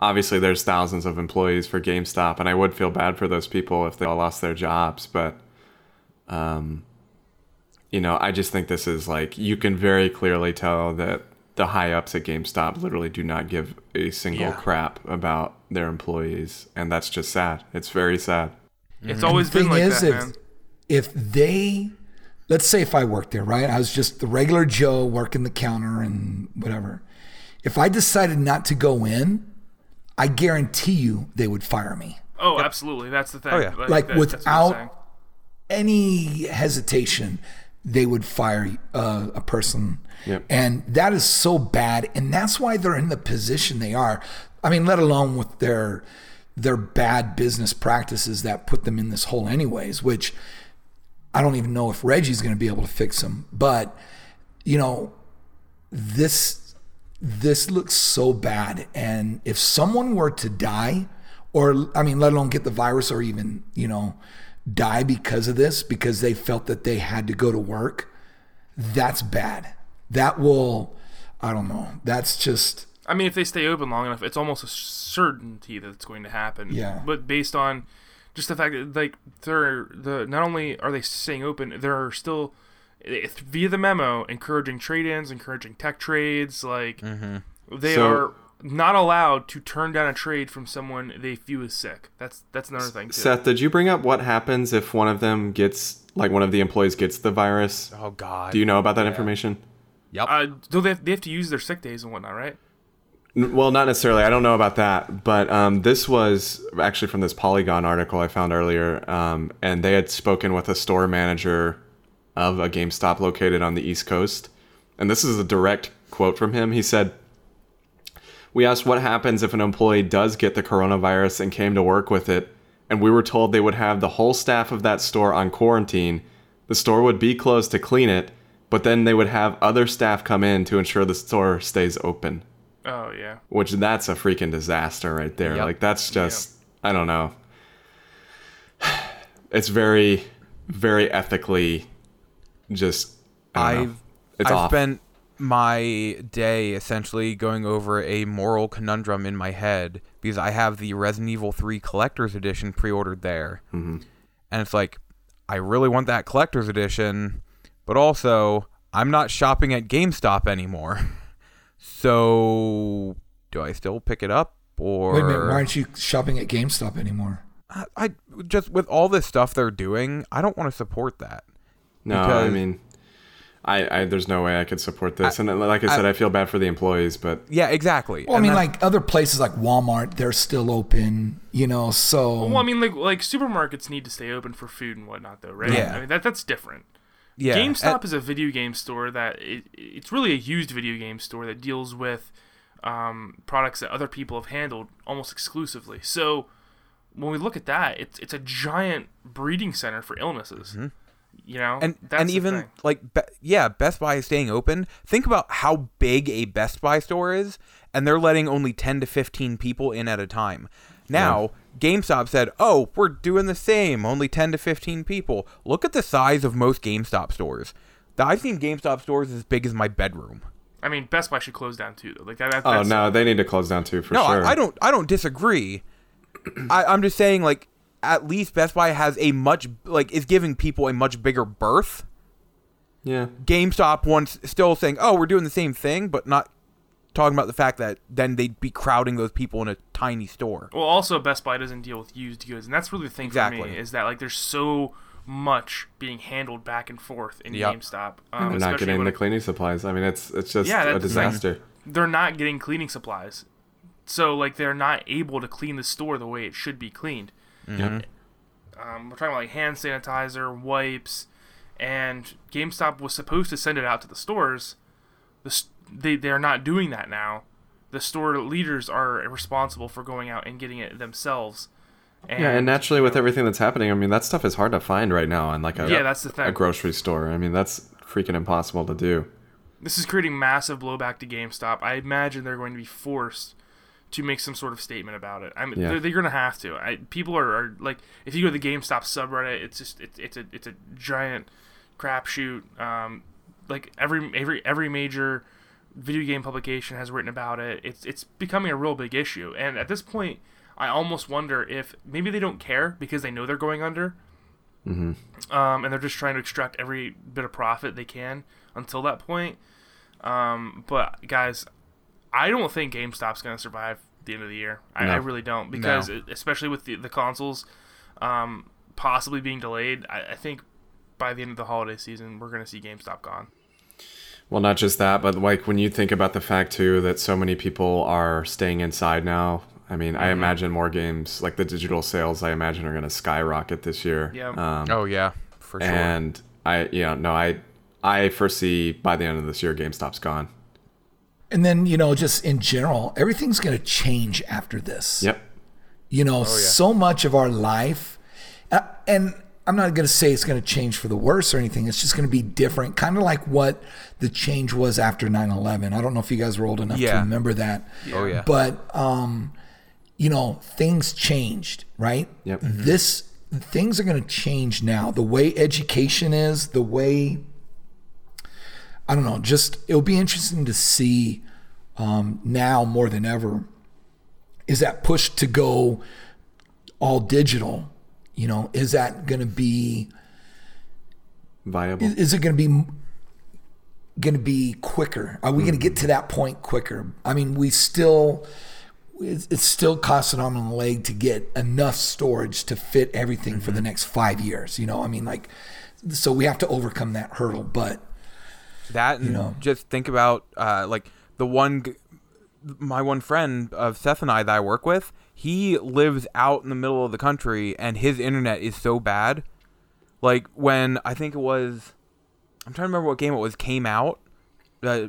obviously there's thousands of employees for GameStop, and I would feel bad for those people if they all lost their jobs. But, um, you know, I just think this is like you can very clearly tell that the high ups at GameStop literally do not give a single Yeah. crap about their employees, and that's just sad. It's very sad. It's mm-hmm. always the been thing like is, that, if, man. if they, let's say if I worked there, right? I was just the regular Joe working the counter and whatever. If I decided not to go in, I guarantee you they would fire me. Oh, absolutely. That's the thing. Oh, yeah. Like, that- that's what I'm saying. without any hesitation, they would fire uh, a person. Yep. And that is so bad. And that's why they're in the position they are. I mean, let alone with their their bad business practices that put them in this hole anyways, which I don't even know if Reggie's going to be able to fix them. But, you know, this this looks so bad and if someone were to die or i mean let alone get the virus or even you know die because of this because they felt that they had to go to work that's bad that will i don't know that's just I mean, if they stay open long enough, it's almost a certainty that it's going to happen. Yeah. But based on just the fact that like they're the not only are they staying open, they're still eh, via the memo encouraging trade-ins, encouraging tech trades. Like they So- are not allowed to turn down a trade from someone they view as sick. That's that's another thing too. Seth, did you bring up what happens if one of them gets, like, one of the employees gets the virus? oh God. Do you know about that information? Yep. Uh, do they have, they have to use their sick days and whatnot, right? Well, not necessarily. I don't know about that, but um, this was actually from this Polygon article I found earlier, um, and they had spoken with a store manager of a GameStop located on the East Coast, and this is a direct quote from him. He said, "We asked what happens if an employee does get the coronavirus and came to work with it, and we were told they would have the whole staff of that store on quarantine. The store would be closed to clean it." But then they would have other staff come in to ensure the store stays open Oh yeah. which that's a freaking disaster right there. Yep. Like that's just I don't know. It's very very ethically just I don't I've, it's I've off. spent my day essentially going over a moral conundrum in my head because I have the Resident Evil 3 collector's edition pre-ordered there. Mm-hmm. And it's like I really want that collector's edition, but also I'm not shopping at GameStop anymore. so do I still pick it up or Wait a minute, why aren't you shopping at GameStop anymore? I, I just with all this stuff they're doing, I don't want to support that. No, I mean, I, I there's no way I could support this. and like I said, I, feel bad for the employees, but Yeah, exactly. Well, I mean, that- like other places like Walmart, they're still open, you know. So Well, I mean, like like supermarkets need to stay open for food and whatnot, though, right? Yeah. I mean, that that's different. yeah, GameStop and- is a video game store that it, it's really a used video game store that deals with um, products that other people have handled almost exclusively. So when we look at that, it's it's a giant breeding center for illnesses. You know, and That's and the even thing. like be, yeah, Best Buy is staying open. Think about how big a Best Buy store is, and they're letting only ten to fifteen people in at a time. Now, GameStop said, "Oh, we're doing the same, only ten to fifteen people." Look at the size of most GameStop stores. The I've seen GameStop stores as big as my bedroom. I mean, Best Buy should close down too, though. Like that. that oh that's, no, they need to close down too for No, sure. I, I don't. I don't disagree. I, I'm just saying, like, at least Best Buy has a much like is giving people a much bigger berth. Yeah, GameStop once still saying, "Oh, we're doing the same thing," but not talking about the fact that then they'd be crowding those people in a tiny store. Well, also Best Buy doesn't deal with used goods, and that's really the thing for me is that like there's so much being handled back and forth in Yep. GameStop. they're Um, not getting when the it- cleaning supplies. I mean, it's it's just Yeah, a that's the thing. disaster. they're not getting cleaning supplies. So like they're not able to clean the store the way it should be cleaned. Yep. Um, we're talking about like hand sanitizer, wipes, and GameStop was supposed to send it out to the stores. The s- they they're not doing that now. The store leaders are responsible for going out and getting it themselves. And, Yeah, and naturally with know, everything that's happening, I mean, that stuff is hard to find right now in like a Yeah, that's the thing. a grocery store. I mean, that's freaking impossible to do. this is creating massive blowback to GameStop. I imagine they're going to be forced to make some sort of statement about it. I mean, Yeah. they're, they're going to have to. I, people are, are like, if you go to the GameStop subreddit, it's just it's it's a it's a giant crapshoot. Um, like every every every major video game publication has written about it. It's it's becoming a real big issue, and at this point, I almost wonder if maybe they don't care because they know they're going under. Mm-hmm. Um, and they're just trying to extract every bit of profit they can until that point. Um, but guys, I don't think GameStop's going to survive the end of the year. I, No. I really don't because No. it- especially with the, the consoles um, possibly being delayed, I, I think by the end of the holiday season we're going to see GameStop gone. Well, not just that, but like when you think about the fact too that so many people are staying inside now. I mean, Mm-hmm. I imagine more games like the digital sales. I imagine are going to skyrocket this year. Yeah. Um, Oh yeah, for sure. and I, you know, no, I, I foresee by the end of this year, GameStop's gone. And then you know, just in general, everything's going to change after this. Yep. You know, so much of our life, uh, and I'm not going to say it's going to change for the worse or anything. It's just going to be different, kind of like what the change was after 9/11. I don't know if you guys were old enough to remember that. Oh, yeah. But um, you know, things changed, right? Yep. This things are going to change now. The way education is, the way I don't know, just it'll be interesting to see um, now more than ever is that push to go all digital you know is that going to be Viable. is, is it going to be going to be quicker? Are we going to get to that point quicker? I mean we still it's still costs an arm and a leg to get enough storage to fit everything for the next five years you know? I mean like so we have to overcome that hurdle but That and know. just think about uh, like the one, my one friend of Seth and I that I work with. He lives out in the middle of the country, and his internet is so bad. Like when I think it was, I'm trying to remember what game it was came out, uh,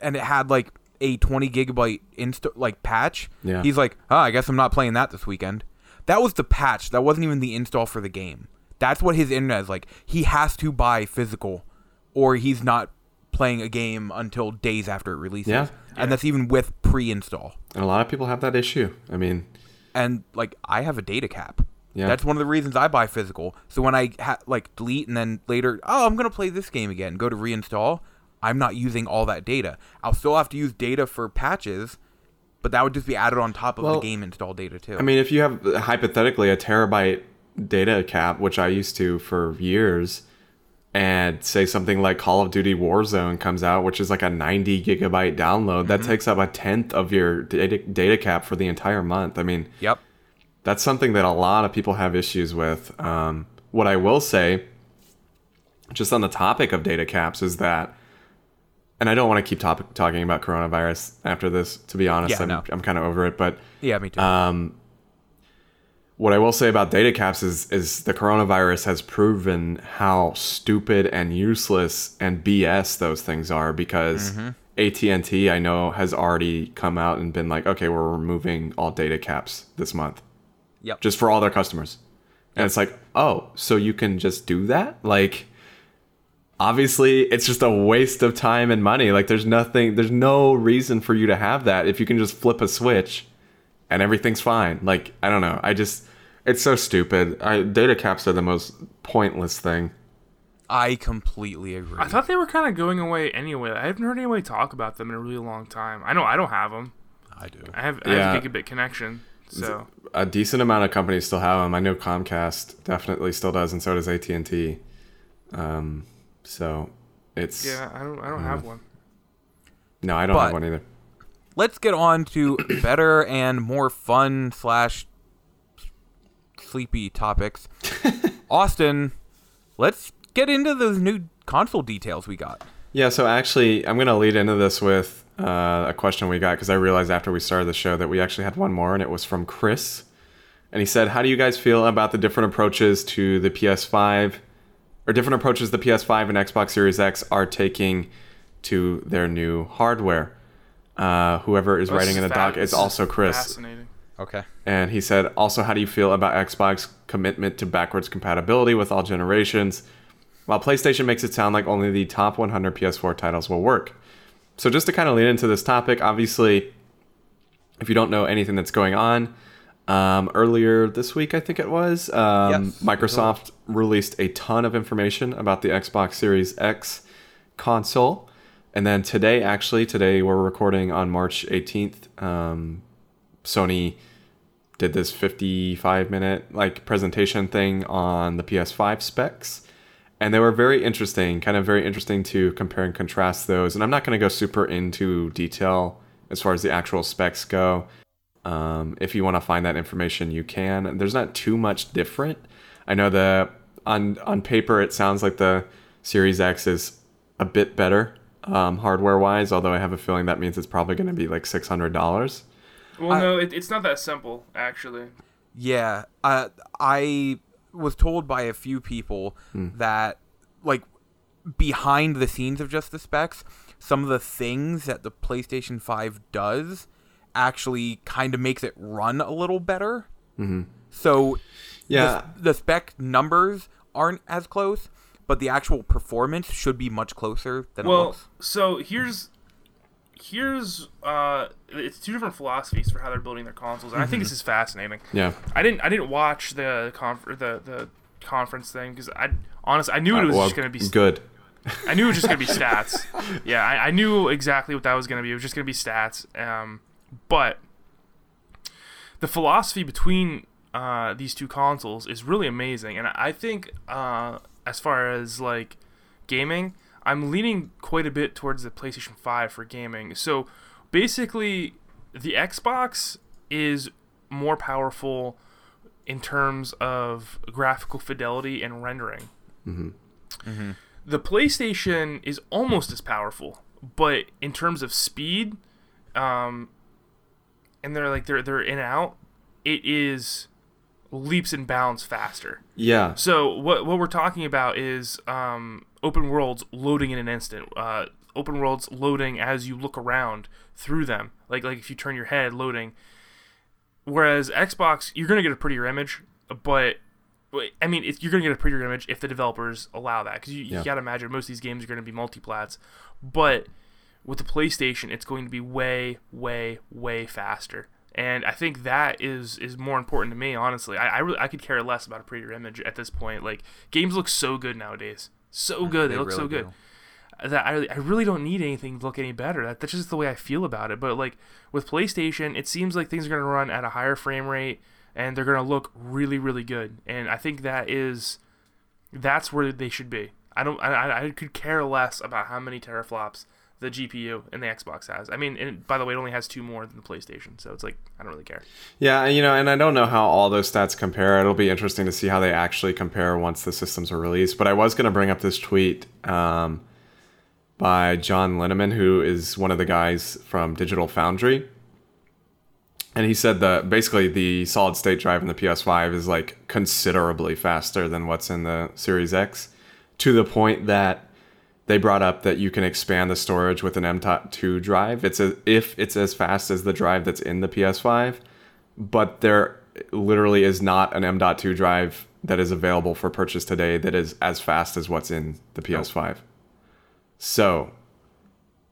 and it had like a 20 gigabyte insta like patch. Yeah. He's like, oh, I guess I'm not playing that this weekend. That was the patch. That wasn't even the install for the game. That's what his internet is like. He has to buy physical, or he's not playing a game until days after it releases. Yeah. And that's even with pre-install. And a lot of people have that issue. I mean, And like I have a data cap. Yeah. That's one of the reasons I buy physical. So when I ha- like delete and then later, oh, I'm gonna play this game again, go to reinstall. I'm not using all that data. I'll still have to use data for patches, but that would just be added on top of Well, the game install data too. I mean, if you have uh, hypothetically a terabyte data cap, which I used to for years, and say something like Call of Duty Warzone comes out, which is like a 90 gigabyte download, that takes up a tenth of your data, data cap for the entire month. I mean, Yep. that's something that a lot of people have issues with. Um, what I will say, just on the topic of data caps, is that, and I don't want to keep topic, talking about coronavirus after this. To be honest, Yeah, I'm, no. I'm kind of over it. But Yeah, me too. um, what I will say about data caps is is the coronavirus has proven how stupid and useless and BS those things are because mm-hmm. AT&T I know has already come out and been like, okay, we're removing all data caps this month yep. just for all their customers. And it's like, oh, so you can just do that? Like, obviously, it's just a waste of time and money. Like, there's nothing, there's no reason for you to have that if you can just flip a switch and everything's fine. Like, I don't know. I just, it's so stupid. I, data caps are the most pointless thing. I completely agree. I thought they were kind of going away anyway. I haven't heard anybody talk about them in a really long time. I know I don't have them. I do. I have, I Yeah. have a gigabit connection. So A decent amount of companies still have them. I know Comcast definitely still does, and so does AT and T. Um, so it's yeah, I don't I don't have one. no, I don't But- have one either. Let's get on to better and more fun slash sleepy topics. Austin, let's get into those new console details we got. Yeah, so actually, I'm going to lead into this with uh, a question we got because I realized after we started the show that we actually had one more, and it was from Chris. And he said, How do you guys feel about the different approaches to the PS5, or different approaches the PS5 and Xbox Series X are taking to their new hardware? Uh, whoever is This writing in the doc this is also Chris. Fascinating. Okay. And he said, also, how do you feel about Xbox commitment to backwards compatibility with all generations? While PlayStation makes it sound like only the top 100 PS4 titles will work. So, just to kind of lead into this topic, obviously, if you don't know anything that's going on, um, earlier this week, I think it was, um, Yes. Microsoft released a ton of information about the Xbox Series X console. And then today, actually, today we're recording on March 18th. Um, Sony did this 55 minute like presentation thing on the PS5 specs. And they were very interesting kind of very interesting to compare and contrast those. And I'm not going to go super into detail as far as the actual specs go. Um, if you want to find that information you can. There's not too much different. I know the on on paper it sounds like the Series X is a bit better um, hardware wise although I have a feeling that means it's probably going to be like $600 Well, I- no, it, it's not that simple actually. Yeah, uh, I was told by a few people that, like, behind the scenes of just the specs, some of the things that the PlayStation 5 does actually kind of makes it run a little better. Mm-hmm. So, Yeah. the, the spec numbers aren't as close, but the actual performance should be much closer than it Well, so here's here's uh, it's two different philosophies for how they're building their consoles, and I think this is fascinating. yeah I didn't I didn't watch the conf- the the conference thing because I honestly I knew it Uh, was well, just gonna be good. I knew it was just gonna be stats. Yeah, I, I knew exactly what that was gonna be. It was just gonna be stats. Um, but the philosophy between uh, these two consoles is really amazing, and I think uh, as far as like gaming, I'm leaning quite a bit towards the PlayStation 5 for gaming. So basically, the Xbox is more powerful in terms of graphical fidelity and rendering the PlayStation is almost as powerful, but in terms of speed, um, and they're like they're they're in and out, it is leaps and bounds faster. Yeah. So what what we're talking about is um, open worlds loading in an instant. Uh, open worlds loading as you look around through them, like like if you turn your head, loading. Whereas Xbox, you're gonna get a prettier image, but I mean, you're gonna get a prettier image if the developers allow that, because you, Yeah. you gotta imagine most of these games are gonna be multiplats. But with the PlayStation, it's going to be way, way, way faster. And I think that is is more important to me, honestly. I I, really, I could care less about a prettier image at this point. Like games look so good nowadays, so good. They, They look so good do. that I, really- I really don't need anything to look any better. That, that's just the way I feel about it. But like with PlayStation, it seems like things are going to run at a higher frame rate and they're going to look really, really good. And I think that is that's where they should be. I don't. I, I could care less about how many teraflops the GPU and the Xbox has. I mean, and by the way, it only has two more than the PlayStation, so it's like I don't really care. Yeah, you know, and I don't know how all those stats compare. It'll be interesting to see how they actually compare once the systems are released. But I was going to bring up this tweet um, by John Linneman, who is one of the guys from Digital Foundry. And he said that basically the solid state drive in the PS5 is like considerably faster than what's in the Series X to the point that they brought up that you can expand the storage with an M.2 drive. It's a, if it's as fast as the drive that's in the PS5, but there literally is not an M.2 drive that is available for purchase today that is as fast as what's in the PS5. So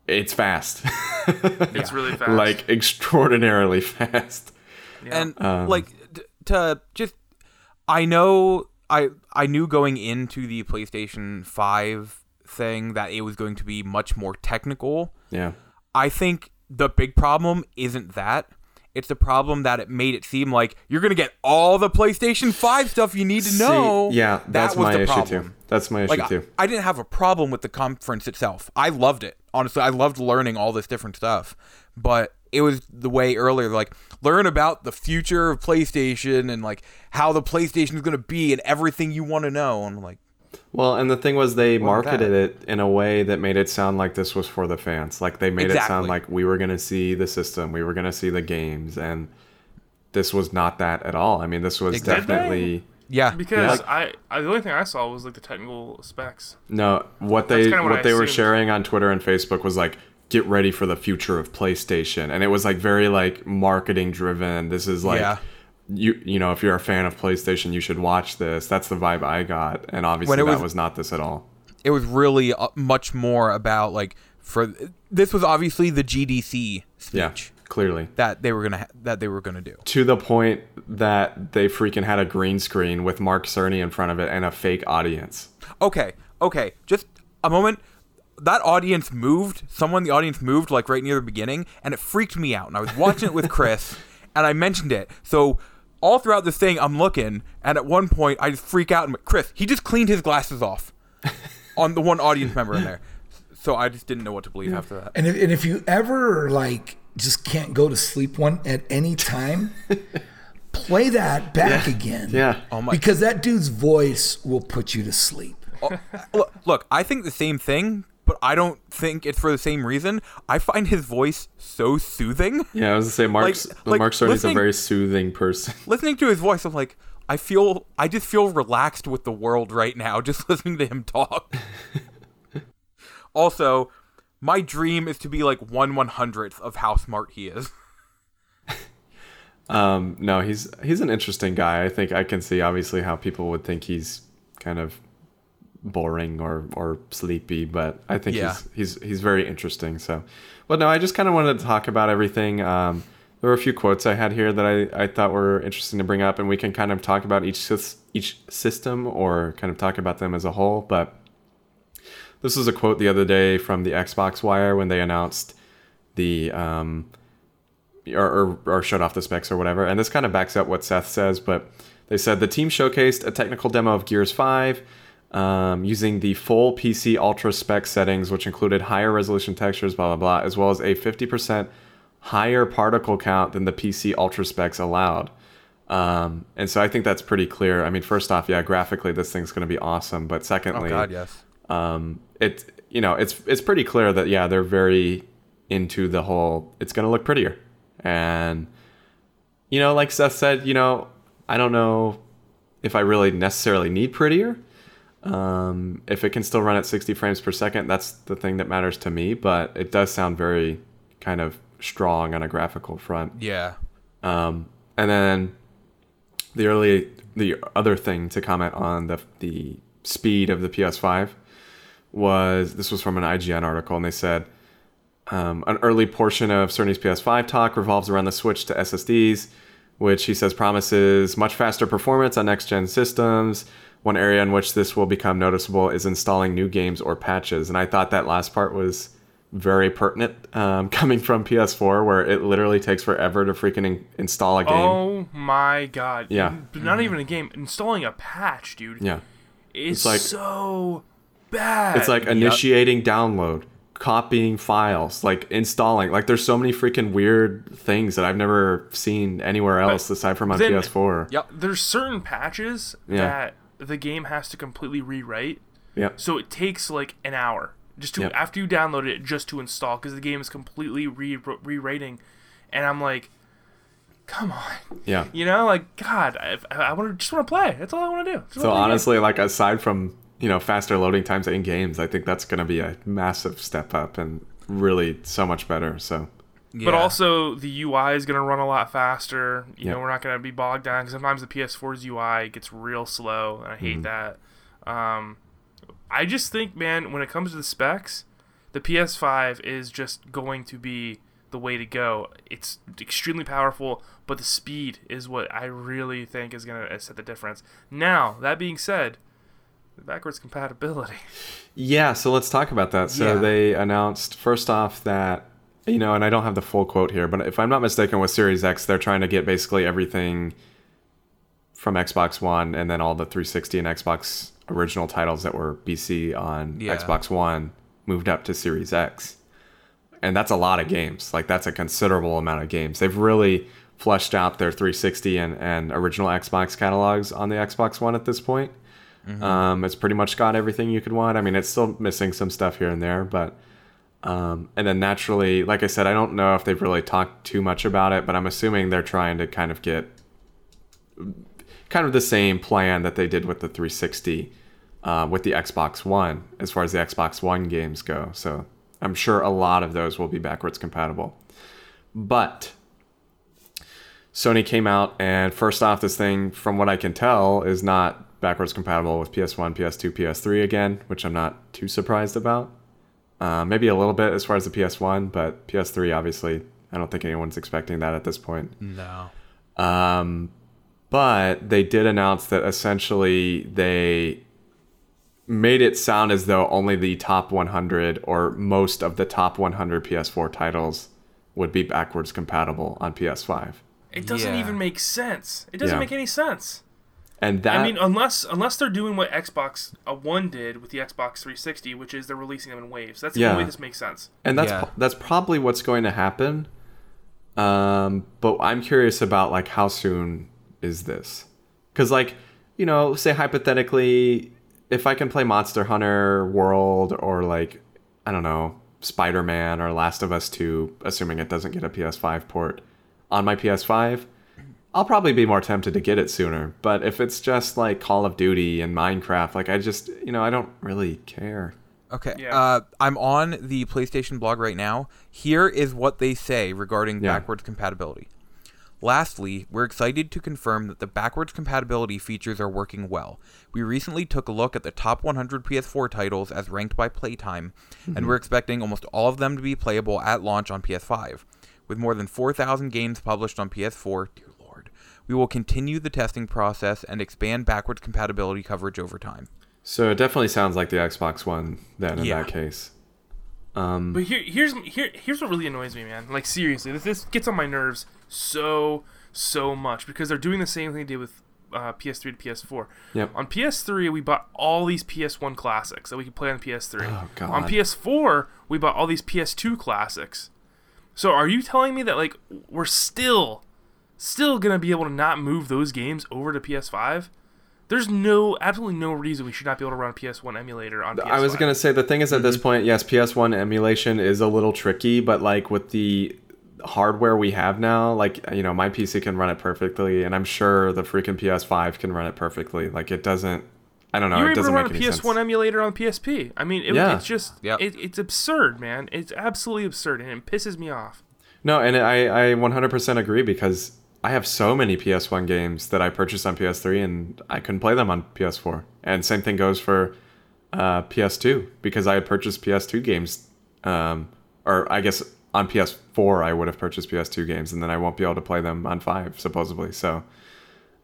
it's fast. It's really fast. like extraordinarily fast. and Um, like t- to just i know i i knew going into the playstation 5 thing that it was going to be much more technical Yeah. i think the big problem isn't that it's the problem that it made it seem like you're gonna get all the playstation 5 stuff you need to know See, yeah, That that's was my the issue problem. too. That's my issue like I, too. I didn't have a problem with the conference itself. I loved it. Honestly, I loved learning all this different stuff. But it was the way earlier like learn about the future of PlayStation and like how the PlayStation is going to be and everything you want to know. And I'm like, Well, and the thing was they What marketed it in a way that made it sound like this was for the fans. Like they made it sound like we were going to see the system, we were going to see the games and this was not that at all. I mean, this was Exactly. definitely yeah, because Yeah. I, I the only thing I saw was like the technical specs. No, what they what, what they were sharing on Twitter and Facebook was like get ready for the future of PlayStation and it was like very like marketing driven. This is like Yeah. You you know, if you're a fan of PlayStation, you should watch this. That's the vibe I got and obviously that was- was not this at all. it was really uh, much more about like for this was obviously the GDC speech Yeah, clearly. that they were gonna ha- that they were gonna do. to the point that they freaking had a green screen with Mark Cerny in front of it and a fake audience. Okay, okay, just a moment. That audience moved. Someone in the audience moved like right near the beginning, and it freaked me out. And I was watching it with Chris, and I mentioned it. So all throughout this thing, I'm looking, and at one point, I just freak out and I'm like, Chris, he just cleaned his glasses off on the one audience member in there. So I just didn't know what to believe after that. And if, and if you ever like just can't go to sleep one at any time, play that back again. Yeah. Oh my! Because that dude's voice will put you to sleep. Oh, look, look, I think the same thing, but I don't think it's for the same reason. I find his voice so soothing. Yeah, I was gonna say Mark's like, Mark Cerny's a very soothing person. listening to his voice, I'm like, I feel, I just feel relaxed with the world right now, just listening to him talk. also, my dream is to be like one one hundredth of how smart he is. Um, no, he's he's an interesting guy. I think I can see obviously how people would think he's kind of boring or or sleepy, but I think Yeah. he's he's he's very interesting. So, but no, I just kind of wanted to talk about everything. Um, there were a few quotes I had here that I, I thought were interesting to bring up, and we can kind of talk about each each system or kind of talk about them as a whole. But this was a quote the other day from the Xbox Wire when they announced the um, or, or, or showed off the specs or whatever. And this kind of backs up what Seth says, but they said the team showcased a technical demo of Gears 5 um, using the full PC Ultra spec settings, which included higher resolution textures, blah, blah, blah, as well as a 50% higher particle count than the PC Ultra specs allowed. Um, and so I think that's pretty clear. I mean, first off, yeah, graphically this thing's going to be awesome, but Oh secondly, God, yes. um, it you know it's it's pretty clear that yeah they're very into the whole it's gonna look prettier and you know like Seth said you know I don't know if I really necessarily need prettier um, if it can still run at 60 frames per second that's the thing that matters to me but it does sound very kind of strong on a graphical front Yeah. um, and then the early the other thing to comment on the the speed of the PS5 was this was from an IGN article, and they said um, an early portion of Cerny's PS5 talk revolves around the switch to SSDs, which he says promises much faster performance on next gen systems. One area in which this will become noticeable is installing new games or patches, and I thought that last part was very pertinent um, coming from PS4, where it literally takes forever to freaking in- install a game. Oh my god. Yeah. But not even a game. Installing a patch, dude. Yeah. Is like- so bad. It's like initiating download, copying files, like installing. Like there's so many freaking weird things that I've never seen anywhere else aside from on then- PS4. Yeah, there's certain patches Yeah. that the game has to completely rewrite. Yeah. So it takes like an hour just to Yep. after you download it just to install because the game is completely re- rewriting, and I'm like, come on, Yeah. you know, like God, I, I want to just want to play. That's all I want to do. Just So wanna play the game. honestly, like aside from you know faster loading times in games, I think that's going to be a massive step up and really so much better. So But also the UI is going to run a lot faster. You Yep. know, we're not going to be bogged down because sometimes the PS4's UI gets real slow, and I hate that. Um, I just think, man, when it comes to the specs, the PS5 is just going to be the way to go. It's extremely powerful, but the speed is what I really think is going to set the difference. Now, that being said, the backwards compatibility. yeah, so let's talk about that. So Yeah. they announced first off that you know, and I don't have the full quote here, but if I'm not mistaken, with Series X, they're trying to get basically everything from Xbox One and then all the 360 and Xbox original titles that were BC on Yeah. Xbox One moved up to Series X. And that's a lot of games. Like that's a considerable amount of games. They've really fleshed out their 360 and, and original Xbox catalogs on the Xbox One at this point. Um, it's pretty much got everything you could want. I mean, it's still missing some stuff here and there, but um, and then naturally, like I said, I don't know if they've really talked too much about it, but I'm assuming they're trying to kind of get kind of the same plan that they did with the 360 uh, with the Xbox One as far as the Xbox One games go. So I'm sure a lot of those will be backwards compatible. But Sony came out and first off, this thing, from what I can tell, is not backwards compatible with PS1, PS2, PS3 again, which I'm not too surprised about. Uh, maybe a little bit as far as the PS1, but PS3, obviously, I don't think anyone's expecting that at this point. no. Um, but they did announce that essentially they made it sound as though only the top 100 or most of the top 100 PS4 titles would be backwards compatible on PS5. It doesn't Yeah. even make sense. It doesn't Yeah. make any sense. And that I mean, unless unless they're doing what Xbox uh, One did with the Xbox 360, which is they're releasing them in waves. That's the Yeah. only way this makes sense. and that's Yeah. pro- that's probably what's going to happen. Um, but I'm curious about like how soon is this? Because like you know, say hypothetically, if I can play Monster Hunter World or like I don't know Spider Man or Last of Us Two, assuming it doesn't get a PS5 port on my PS5. I'll probably be more tempted to get it sooner, but if it's just like Call of Duty and Minecraft, like I just, you know, I don't really care. Okay. Yeah. Uh, I'm on the PlayStation blog right now. Here is what they say regarding Yeah. backwards compatibility. Lastly, we're excited to confirm that the backwards compatibility features are working well. We recently took a look at the top 100 PS4 titles as ranked by playtime, and we're expecting almost all of them to be playable at launch on PS5. With more than 4,000 games published on PS4, dear lord, we will continue the testing process and expand backwards compatibility coverage over time. So it definitely sounds like the Xbox One then in Yeah. that case. Um, But here, here's here, here's what really annoys me, man. Like seriously, this, this gets on my nerves so so much because they're doing the same thing they did with uh, PS3 to PS4. Yep. On PS3, we bought all these PS1 classics that we could play on PS3. Oh, God. On PS4, we bought all these PS2 classics. So are you telling me that like we're still still gonna be able to not move those games over to PS5? There's no absolutely no reason we should not be able to run a PS1 emulator on PS5. I was gonna say the thing is at Mm-hmm. this point, yes, PS1 emulation is a little tricky, but like with the hardware we have now, like you know, my PC can run it perfectly, and I'm sure the freaking PS5 can run it perfectly. Like it doesn't. I don't know. you were it able to doesn't run a PS1 sense. emulator on PSP. I mean, it, Yeah. it's just Yep. it, it's absurd, man. It's absolutely absurd, and it pisses me off. No, and I, I 100% agree because I have so many PS1 games that I purchased on PS3 and I couldn't play them on PS4. And same thing goes for uh, PS2 because I had purchased PS2 games, um, or I guess on PS4 I would have purchased PS2 games and then I won't be able to play them on 5 supposedly. So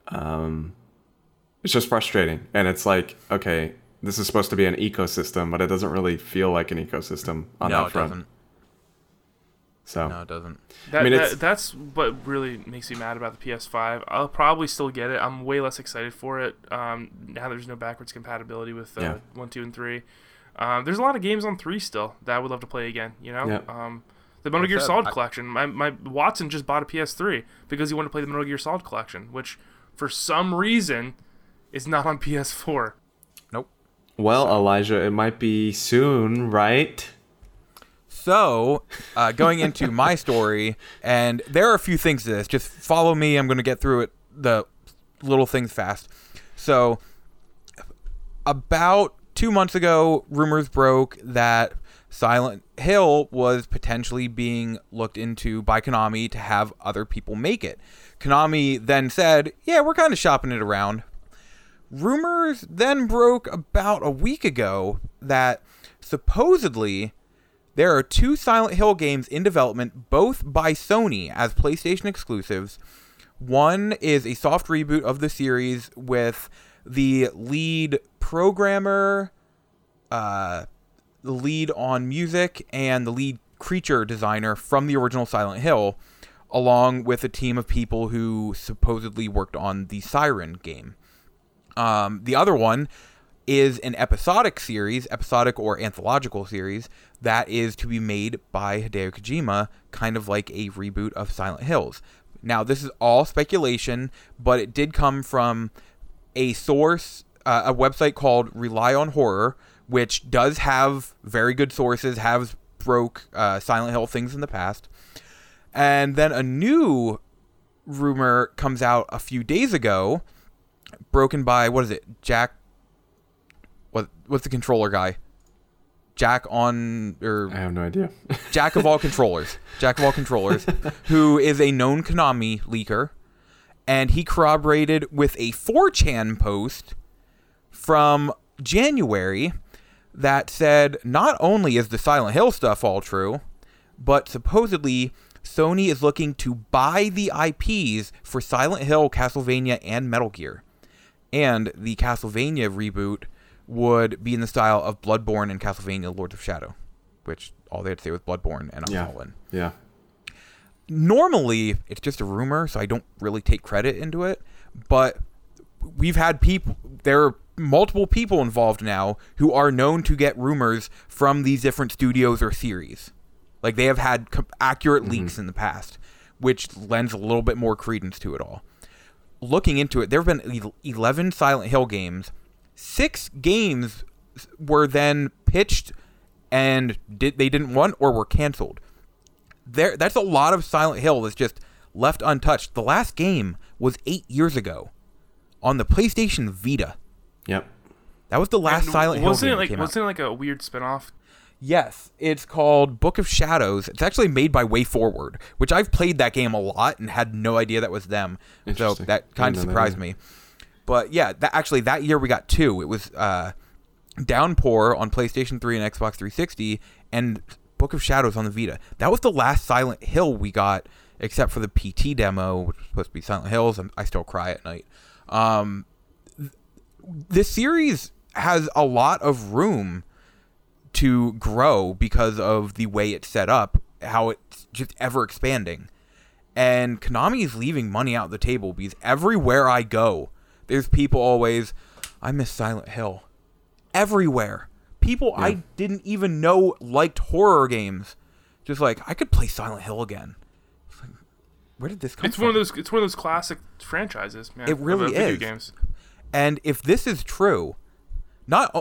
um, it's just frustrating. And it's like, okay, this is supposed to be an ecosystem, but it doesn't really feel like an ecosystem on no, that front. doesn't. So No, it doesn't. That, mean, it's- that that's what really makes me mad about the PS5. I'll probably still get it. I'm way less excited for it um, now. There's no backwards compatibility with uh, Yeah. one, two, and three. Um, there's a lot of games on three still that I would love to play again. You know, Yeah. um, the Metal Gear said, Solid I- collection. My, my Watson just bought a PS3 because he wanted to play the Metal Gear Solid collection, which for some reason is not on PS4. Nope. Well, Elijah, it might be soon, right? So, uh, going into my story, and there are a few things to this. Just follow me. I'm going to get through it, the little things fast. So, about two months ago, rumors broke that Silent Hill was potentially being looked into by Konami to have other people make it. Konami then said, Yeah, we're kind of shopping it around. Rumors then broke about a week ago that supposedly there are two Silent Hill games in development, both by Sony as PlayStation exclusives. One is a soft reboot of the series with the lead programmer, uh, the lead on music, and the lead creature designer from the original Silent Hill, along with a team of people who supposedly worked on the Siren game. Um, the other one is an episodic series, episodic or anthological series, that is to be made by Hideo Kojima, kind of like a reboot of Silent Hills. Now, this is all speculation, but it did come from a source, uh, a website called Rely on Horror, which does have very good sources, has broke uh, Silent Hill things in the past. And then a new rumor comes out a few days ago, broken by what is it, Jack? What what's the controller guy? Jack on or I have no idea. Jack of all controllers, Jack of all controllers, who is a known Konami leaker, and he corroborated with a 4chan post from January that said not only is the Silent Hill stuff all true, but supposedly Sony is looking to buy the IPs for Silent Hill, Castlevania, and Metal Gear. And the Castlevania reboot would be in the style of Bloodborne and Castlevania Lords of Shadow, which all they had to say was Bloodborne, and I'm Yeah. yeah. normally it's just a rumor, so I don't really take credit into it. But we've had people, there are multiple people involved now who are known to get rumors from these different studios or series. Like they have had co- accurate mm-hmm. leaks in the past, which lends a little bit more credence to it all. Looking into it, there have been 11 Silent Hill games. Six games were then pitched and did they didn't want or were canceled there that's a lot of Silent Hill that's just left untouched. The last game was eight years ago on the PlayStation Vita. Yep. That was the last And Silent Hill wasn't game it that like came wasn't out. it like a weird spinoff? Yes, it's called Book of Shadows. It's actually made by WayForward, which I've played that game a lot and had no idea that was them. So that kind of Didn't that surprised me. But yeah, that actually that year we got two. It was uh, Downpour on PlayStation 3 and Xbox 360, and Book of Shadows on the Vita. That was the last Silent Hill we got, except for the PT demo, which was supposed to be Silent Hills. And I still cry at night. Um, th- this series has a lot of room to grow because of the way it's set up, how it's just ever expanding. And Konami is leaving money out the table because everywhere I go, there's people always, I miss Silent Hill. Everywhere. People I didn't even know liked horror games. Just like, I could play Silent Hill again. Like, where did this come It's from? one of those. It's one of those classic franchises, man. It of, really video is. Games. And if this is true, not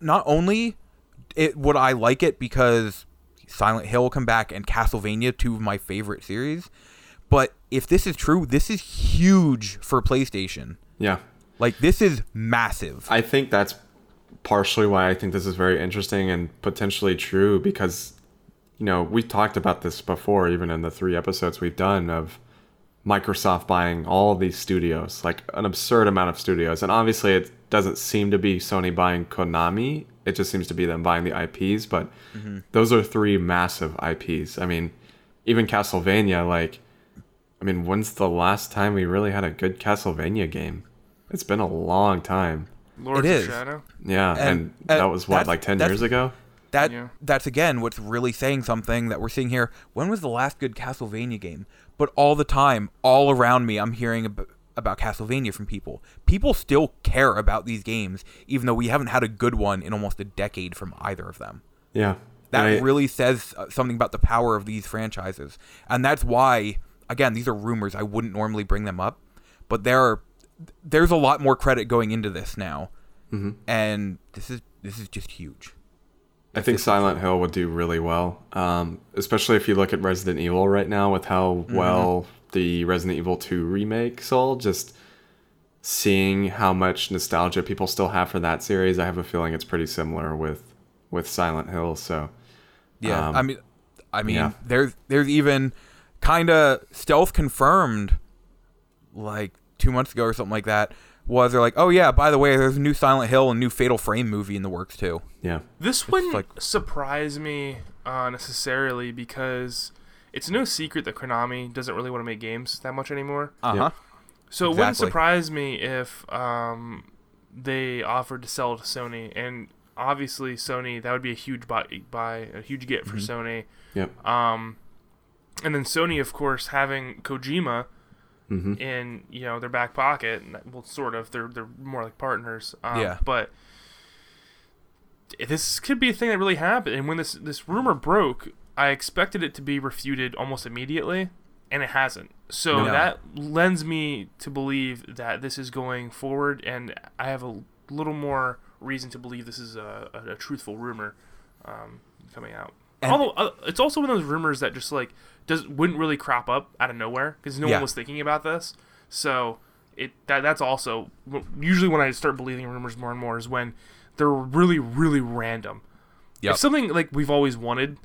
not only it would I like it because Silent Hill will come back and Castlevania, two of my favorite series, but if this is true, this is huge for PlayStation. Yeah. Like this is massive. I think that's partially why I think this is very interesting and potentially true because, you know, we talked about this before, even in the three episodes we've done of Microsoft buying all these studios, like an absurd amount of studios. And obviously, it doesn't seem to be Sony buying Konami, it just seems to be them buying the IPs. But mm-hmm. those are three massive IPs. I mean, even Castlevania, like, I mean, when's the last time we really had a good Castlevania game? It's been a long time. Lords It of. Shadow. Yeah, And- and, and that was what, like ten years ago. That Yeah. that's again what's really saying something that we're seeing here. When was the last good Castlevania game? But all the time, all around me, I'm hearing ab- about Castlevania from people. People still care about these games, even though we haven't had a good one in almost a decade from either of them. Yeah. That I- really says uh, something about the power of these franchises, and that's why, again, these are rumors. I wouldn't normally bring them up, but there are there's a lot more credit going into this now, Mm-hmm. and this is this is just huge. I think Silent Hill would do really well, um, especially if you look at Resident Evil right now with how well the Resident Evil 2 remake sold. Just seeing how much nostalgia people still have for that series, I have a feeling it's pretty similar with with Silent Hill. So Yeah, Um, I mean, I mean, yeah. there's there's even kind of stealth confirmed, like two months ago or something like that. Was they're like, oh yeah, by the way, there's a new Silent Hill and new Fatal Frame movie in the works too. yeah, This wouldn't like- surprise me uh, necessarily because it's no secret that Konami doesn't really want to make games that much anymore. Uh huh. So it wouldn't surprise me if um, they offered to sell to Sony, and obviously Sony that would be a huge buy, buy a huge get for Sony. yep, Um, and then Sony, of course, having Kojima hmm in you know their back pocket, and well, sort of, they're they're more like partners. Um, Yeah. But this could be a thing that really happened. And when this this rumor broke, I expected it to be refuted almost immediately, and it hasn't. So No. that lends me to believe that this is going forward, and I have a little more reason to believe this is a, a, a truthful rumor um, coming out. And- Although uh, it's also one of those rumors that just like does wouldn't really crop up out of nowhere because no Yeah. one was thinking about this. So it that that's also usually when I start believing rumors more and more is when they're really really random. Yep. If something like we've always wanted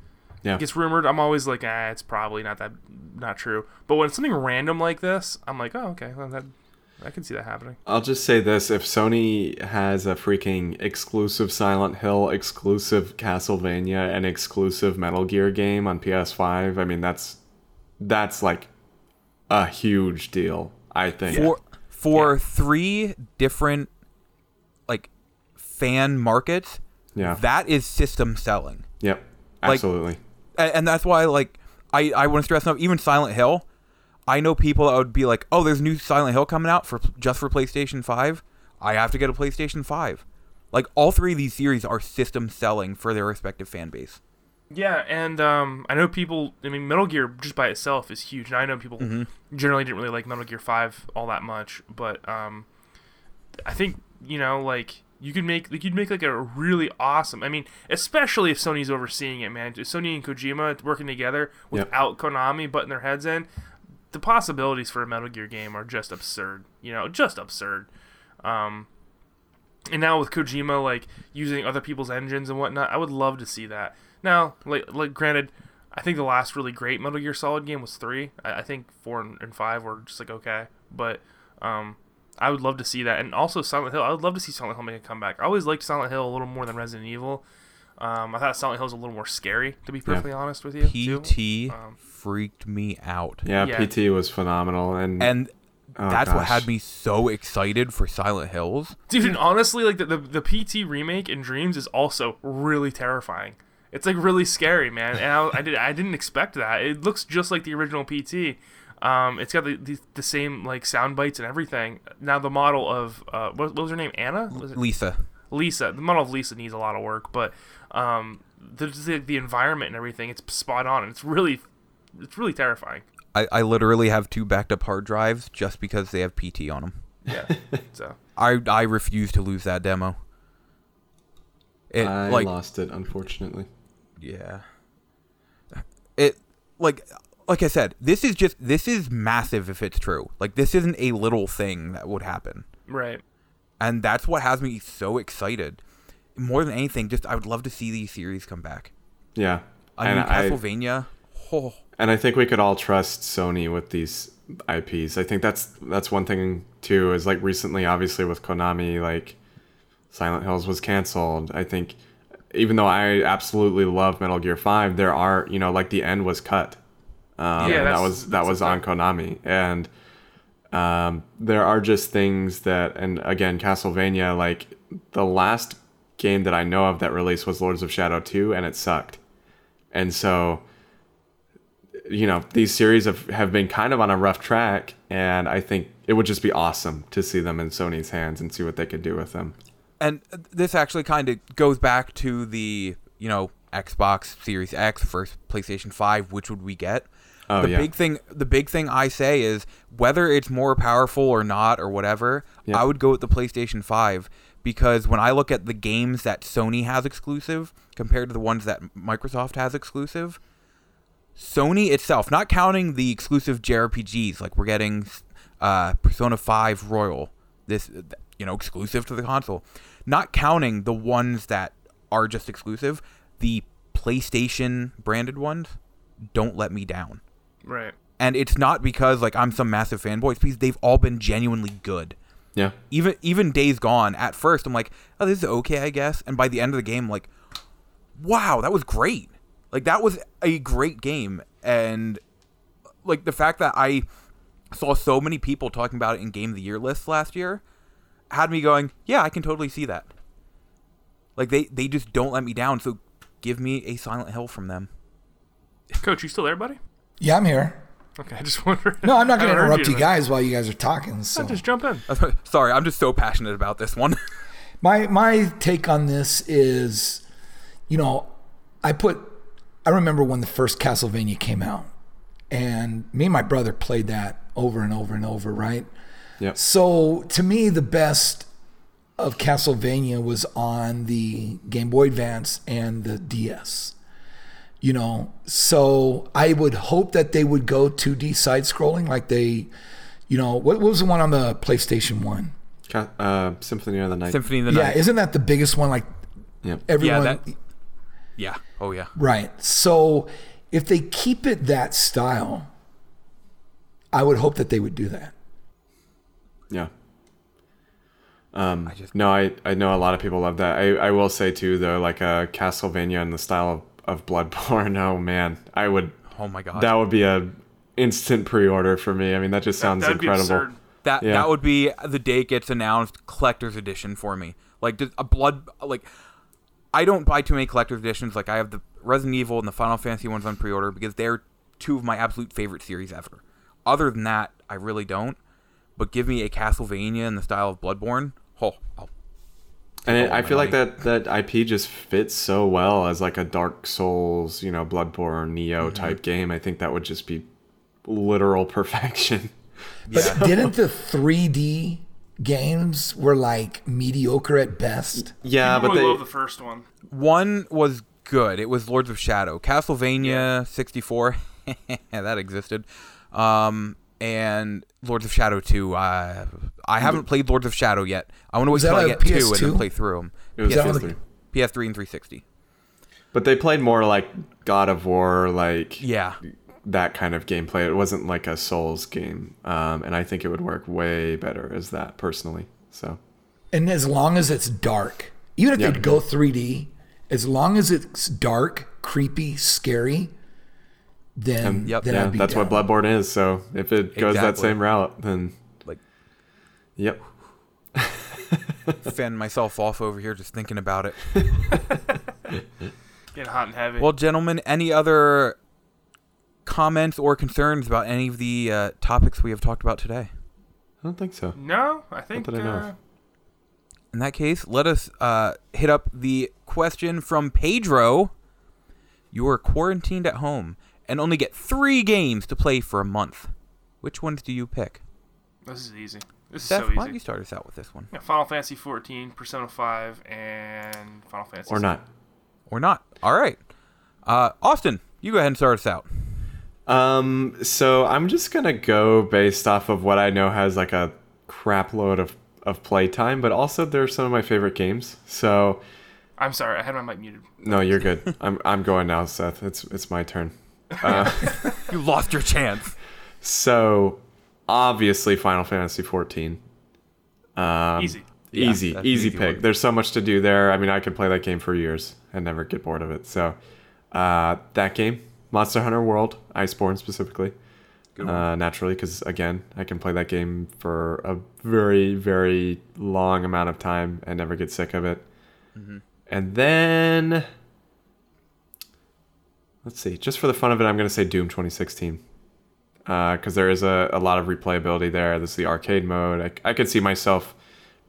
yeah. gets rumored, I'm always like, ah, it's probably not that not true. But when something random like this, I'm like, oh, okay, well, that I can see that happening. I'll just say this: if Sony has a freaking exclusive Silent Hill, exclusive Castlevania, and exclusive Metal Gear game on PS5, I mean that's that's like a huge deal. I think. For for three different like fan markets, yeah. that is system selling. yep. Absolutely. and, and that's why like I I want to stress enough even Silent Hill. I know people that would be like, "Oh, there's a new Silent Hill coming out for just for PlayStation 5. I have to get a PlayStation 5." Like all three of these series are system selling for their respective fan base. Yeah, and um, I know people. I mean, Metal Gear just by itself is huge, and I know people generally didn't really like Metal Gear Five all that much, but um, I think you know, like you could make like you'd make like a really awesome. I mean, especially if Sony's overseeing it, man. If Sony and Kojima working together Yep. without Konami butting their heads in. The possibilities for a Metal Gear game are just absurd. You know, just absurd. Um, and now with Kojima like using other people's engines and whatnot, I would love to see that. Now, like, like granted, I think the last really great Metal Gear Solid game was three. I, I think four and, five were just like okay, but um, I would love to see that. And also Silent Hill, I would love to see Silent Hill make a comeback. I always liked Silent Hill a little more than Resident Evil. Um, I thought Silent Hill was a little more scary, to be perfectly honest with you. PT Um, freaked me out. Yeah, yeah. PT was phenomenal, and And oh, that's what had me so excited for Silent Hills. Dude, and honestly, like the, the the PT remake in Dreams is also really terrifying. It's like really scary, man. And I, I did I didn't expect that. It looks just like the original PT. Um, it's got the, the, the same like sound bites and everything. Now the model of uh, what, what was her name? Anna? Was it Lisa. Lisa? The model of Lisa needs a lot of work, but um, the, the the environment and everything, it's spot on. And it's really it's really terrifying. I, I literally have two backed up hard drives just because they have PT on them. Yeah. so I I refuse to lose that demo. It I like lost it unfortunately. yeah. It like like I said, this is just this is massive if it's true. Like this isn't a little thing that would happen. right. And that's what has me so excited. More than anything, just I would love to see these series come back. Yeah, A and new I Castlevania. Oh, and I think we could all trust Sony with these IPs. I think that's that's one thing too. Is like recently, obviously with Konami, like Silent Hills was canceled. I think even though I absolutely love Metal Gear Five, there are you know like the end was cut. Um, Yeah, that was that was on. Konami, and um, there are just things that, and again, Castlevania, like the last game that I know of that released was Lords of Shadow 2, and it sucked. And so you know, these series have, have been kind of on a rough track, and I think it would just be awesome to see them in Sony's hands and see what they could do with them. And this actually kind of goes back to the, you know, Xbox Series X first PlayStation 5, which would we get? Oh, the yeah. big thing the big thing I say is whether it's more powerful or not or whatever, Yeah. I would go with the PlayStation 5 because when I look at the games that Sony has exclusive compared to the ones that Microsoft has exclusive, Sony itself, not counting the exclusive JRPGs, like we're getting uh, Persona 5 Royal, this you know exclusive to the console, not counting the ones that are just exclusive, the PlayStation branded ones don't let me down. Right. And it's not because like I'm some massive fanboy, it's because they've all been genuinely good. Yeah. Even even Days Gone, at first I'm like, oh, this is okay, I guess. And by the end of the game, I'm like, wow, that was great. Like that was a great game. And like the fact that I saw so many people talking about it in Game of the Year lists last year had me going, yeah, I can totally see that. Like they they just don't let me down. So give me a Silent Hill from them. Coach, you still there, buddy? Yeah, I'm here. Okay, I just wondering. No, I'm not going to interrupt you in a guys while you guys are talking. So minute. Just jump in. Sorry, I'm just so passionate about this one. my my take on this is, you know, I put. I remember when the first Castlevania came out, and me and my brother played that over and over and over. Right. Yep. So to me, the best of Castlevania was on the Game Boy Advance and the DS. You know, so I would hope that they would go 2D side scrolling like they, you know, what, what was the one on the PlayStation 1? Uh, Symphony of the Night. Symphony of the Night. Yeah, isn't that the biggest one? Like Yep. everyone. that- yeah. Oh yeah. Right. So if they keep it that style, I would hope that they would do that. Yeah. Um, I just- no, I, I know a lot of people love that. I, I will say too though, like a Castlevania in the style of, of Bloodborne. Oh man, I would. Oh my god. That would be a instant pre-order for me. I mean, that just sounds That'd incredible. That Yeah. that would be the day it gets announced collector's edition for me. Like a blood like I don't buy too many collector's editions. Like I have the Resident Evil and the Final Fantasy ones on pre-order because they're two of my absolute favorite series ever. Other than that, I really don't. But give me a Castlevania in the style of Bloodborne. Oh, I'll And it, I feel like that that IP just fits so well as like a Dark Souls, you know, Bloodborne, Nioh Mm-hmm. type game. I think that would just be literal perfection. But didn't the 3D games were like mediocre at best? Yeah, People but really they love the first one. One was good. It was Lords of Shadow. Castlevania 64. that existed. Um, and Lords of Shadow 2. Uh, I haven't played Lords of Shadow yet. I want to wait Was till that I a get 2 and then play through them. it was PS3. the- PS3 and 360. But they played more like God of War, like Yeah. That kind of gameplay. It wasn't like a Souls game, um, and I think it would work way better as that personally. So And as long as it's dark, even if Yeah. they go 3D, as long as it's dark, creepy, scary, then, Yep. then yeah, I'd be that's what. Bloodborne is. So if it goes that same route, then Like, yep. fan myself off over here just thinking about it. Getting hot and heavy. Well, gentlemen, any other comments or concerns about any of the uh, topics we have talked about today? I don't think so. no, I think. that I know of. uh, In that case, let us uh, hit up the question from Pedro. You are quarantined at home and only get three games to play for a month. Which ones do you pick? this is easy. This is Seth, so why don't you start us out with this one? Yeah, Final Fantasy 14, Persona 5, and Final Fantasy. Or not. Or not? All right. Uh, Austin, you go ahead and start us out. Um, so I'm just gonna go based off of what I know has like a crap load of of playtime, but also they're some of my favorite games. So I'm sorry, I had my mic muted. no, you're good. I'm I'm going now, Seth. It's it's my turn. Uh, You lost your chance. so obviously Final Fantasy 14. Um, Easy. Yeah, easy, easy easy pick. one. There's so much to do there. I mean, I could play that game for years and never get bored of it. So, uh, that game, Monster Hunter World, Iceborne specifically, uh, naturally, because again, I can play that game for a very, very long amount of time and never get sick of it. Mm-hmm. And then, let's see. Just for the fun of it, I'm going to say Doom 2016. Because there is a, a lot of replayability there. This is the arcade mode. I, I could see myself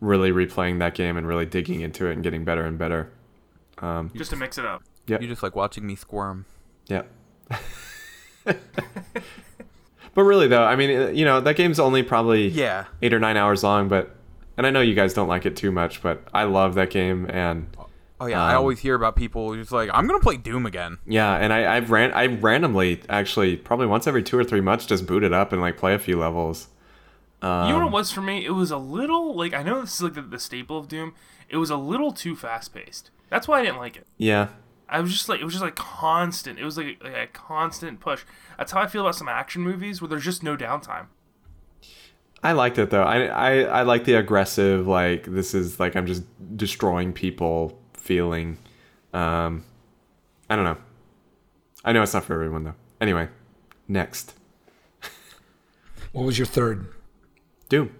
really replaying that game and really digging into it and getting better and better. Just to mix it up. Yep. You're just like watching me squirm. Yeah. but really, though, I mean, uh, you know, that game's only probably Yeah. eight or nine hours long, but. And I know you guys don't like it too much, but I love that game, and Oh yeah, I Um, always hear about people just like I'm gonna play Doom again. Yeah, and I I've ran I randomly actually probably once every two or three months just boot it up and like play a few levels. you know what it was for me? It was a little like I know this is like the, the staple of Doom. It was a little too fast paced. That's why I didn't like it. Yeah, I was just like it was just like constant. It was like, like a constant push. That's how I feel about some action movies where there's just no downtime. I liked it though. I I I like the aggressive like this is like I'm just destroying people feeling. Um, I don't know. I know it's not for everyone though. Anyway, next What was your third? Doom.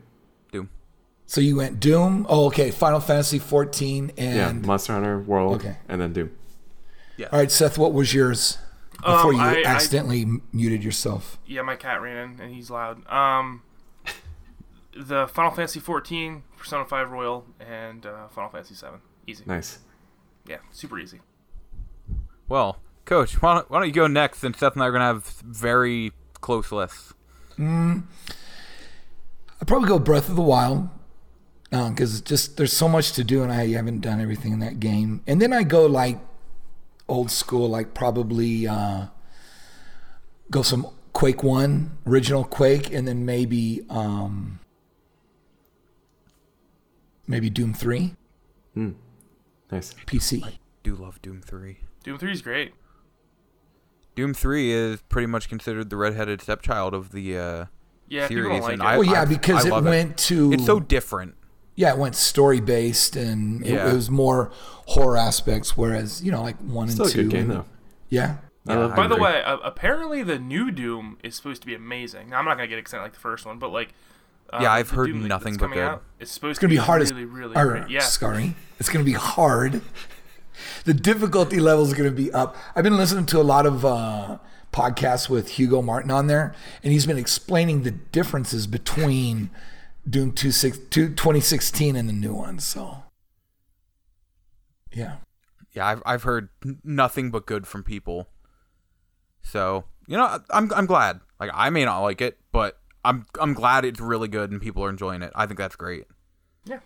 Doom. So you went Doom. Oh, okay. Final Fantasy 14 Yeah, and Monster Hunter World, Okay. and then Doom. All right, Seth. What was yours before Um, you I- I- accidentally m muted yourself? Yeah, my cat ran in and he's loud. Um, the Final Fantasy 14, Persona 5 Royal, and uh, Final Fantasy 7. Easy. Nice. Yeah, super easy. Well, Coach, why don't, why don't you go next? And Seth and I are gonna have very close lists. I'd probably go Breath of the Wild because just there's so much to do and I haven't done everything in that game. And then I go like old school, like probably uh, go some Quake One, original Quake, and then maybe um, maybe Doom Three Nice. PC. Do love Doom three. Doom 3 is great. Doom three is pretty much considered the redheaded stepchild of the uh, Yeah, series, like and it. I, Well, yeah, because I it love went to It's so different. Yeah, it went story based and it, Yeah. it was more horror aspects, whereas you know like one Still a and two. good game and- though. Yeah, Yeah, By the way, uh, apparently the new Doom is supposed to be amazing. Now, I'm not going to get excited like the first one, but like. Uh, Yeah, I've heard Doom that- nothing but good. Out, it's supposed it's gonna to be hard as really, really or, great. Yeah. Sorry, it's gonna be hard. the difficulty level is gonna be up. I've been listening to a lot of uh, podcasts with Hugo Martin on there, and he's been explaining the differences between Doom 2, 2016 and the new one. So, yeah. Yeah, I've I've heard nothing but good from people. So you know, I- I'm I'm glad. Like I may not like it, but I'm I'm glad it's really good and people are enjoying it. I think that's great. Yeah.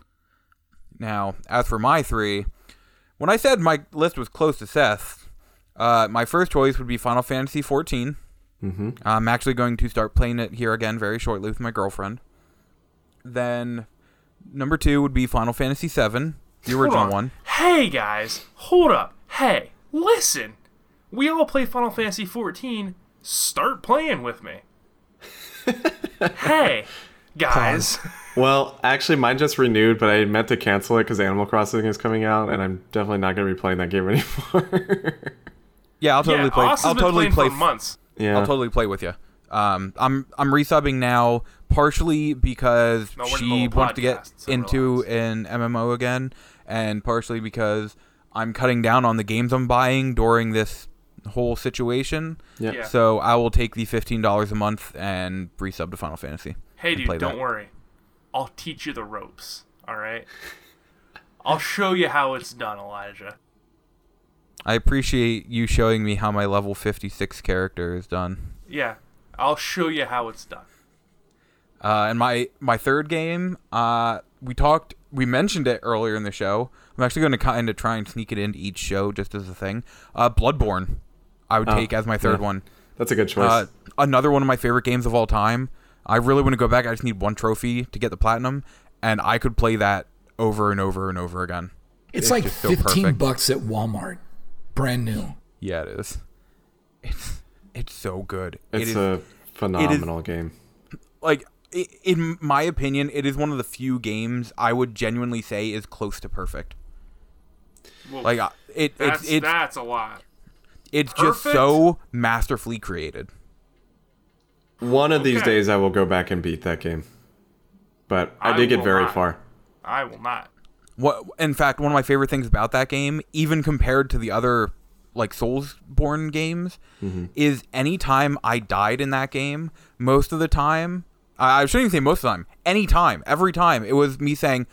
Now, as for my three, when I said my list was close to Seth, uh, my first choice would be Final Fantasy 14. Mm-hmm. I'm actually going to start playing it here again very shortly with my girlfriend. Then, number two would be Final Fantasy VII, the original on. one. Hey guys, hold up. Hey, listen. We all play Final Fantasy 14. Start playing with me. hey, guys. Well, actually, mine just renewed, but I meant to cancel it because Animal Crossing is coming out, and I'm definitely not going to be playing that game anymore. Yeah, I'll totally yeah, play. Austin's I'll been totally play. for months. yeah. I'll totally play with you. Um, I'm I'm resubbing now partially because No, we're in the she middle of a wants to get so into an MMO again, and partially because I'm cutting down on the games I'm buying during this whole situation. yeah. Yeah. So I will take the fifteen dollars a month and resub to Final Fantasy. Hey, dude, don't that. worry. I'll teach you the ropes. All right. I'll show you how it's done, Elijah. I appreciate you showing me how my level 56 character is done. Yeah, I'll show you how it's done. Uh, and my my third game, uh, we talked, we mentioned it earlier in the show. I'm actually going to kind of try and sneak it into each show just as a thing. Uh, Bloodborne, I would Oh, take as my third yeah. one. That's a good choice. Uh, another one of my favorite games of all time. I really want to go back. I just need one trophy to get the platinum, and I could play that over and over and over again. It's, It's like just so 15 perfect. bucks at Walmart. Brand new. Yeah, it is. It's it's so good. it's it is a phenomenal game. like in my opinion, it is one of the few games I would genuinely say is close to perfect. Well, Like uh, it, that's it's it's that's a lot. it's just so masterfully created. One of these days, I will go back and beat that game. But I, I did get very not. far. I will not. What in fact, one of my favorite things about that game, even compared to the other like Soulsborne games mm-hmm. is anytime I died in that game, most of the time, I I shouldn't even say most of the time, any time, every time, it was me saying,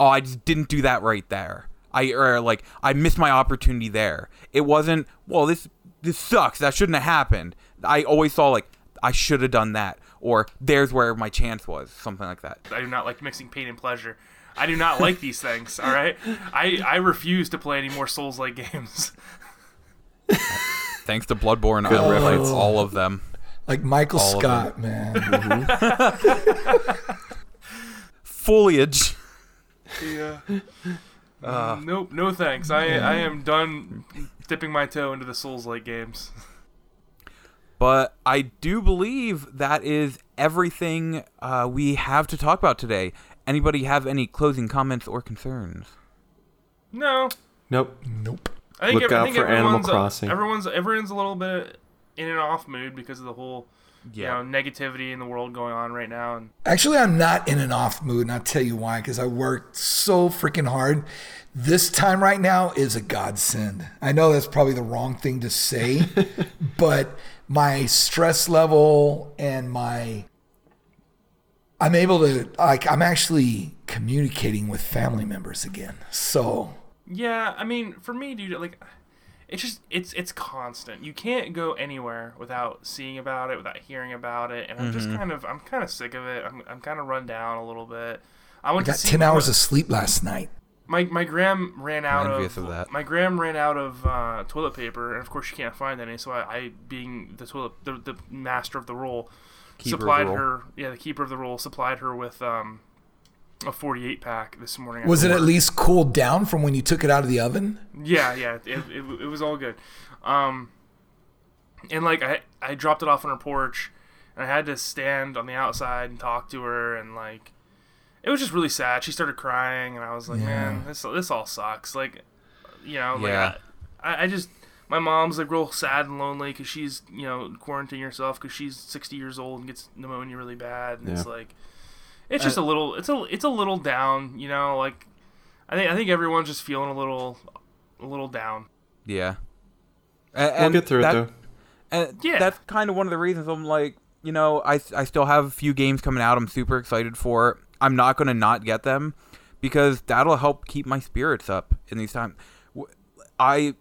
"Oh, I just didn't do that right there." I or like I missed my opportunity there. It wasn't, "Well, this this sucks. That shouldn't have happened." I always saw like I should have done that or there's where my chance was, something like that. I do not like mixing pain and pleasure. I do not like these things. All right, I I refuse to play any more Souls like games. Thanks to Bloodborne, I Good played all of them. Like Michael All Scott, man. Foliage. Yeah. nope, no thanks. I I am done dipping my toe into the Souls like games. But I do believe that is everything uh, we have to talk about today. Anybody have any closing comments or concerns? No, Nope. nope. I think, Look ev- I out think for Animal everyone's a- Crossing. everyone's everyone's a little bit in and off mood because of the whole Yeah. you know negativity in the world going on right now. And Actually, I'm not in an off mood, and I'll tell you why. Because I worked so freaking hard. This time right now is a godsend. I know that's probably the wrong thing to say, but my stress level and my I'm able to like I'm actually communicating with family members again. So yeah, I mean, for me, dude, like it's just it's it's constant. You can't go anywhere without seeing about it, without hearing about it, and I'm just Mm-hmm. kind of I'm kind of sick of it. I'm I'm kind of run down a little bit. I went I got to see 10 hours of sleep last night. my my gram ran out of, of that. my gram ran out of uh, toilet paper, and of course she can't find any. So I, I being the toilet the, the master of the roll, Keeper of the supplied roll. her yeah the keeper of the roll supplied her with um a 48 pack this morning. Was it after at least cooled down from when you took it out of the oven? Yeah, yeah, it, it, it was all good. Um, and like I I dropped it off on her porch, and I had to stand on the outside and talk to her, and like it was just really sad. She started crying, and I was like, man, this this all sucks. Like, you know, like Yeah. I, I just my mom's like real sad and lonely because she's you know quarantining herself because she's 60 years old and gets pneumonia really bad, and it's like it's just a little it's a it's a little down, you know, like. I think I think everyone's just feeling a little, a little down. Yeah. A- We'll get through that- it though. And Yeah. that's kind of one of the reasons I'm like, you know, I, I still have a few games coming out I'm super excited for. I'm not going to not get them because that'll help keep my spirits up in these times. W- I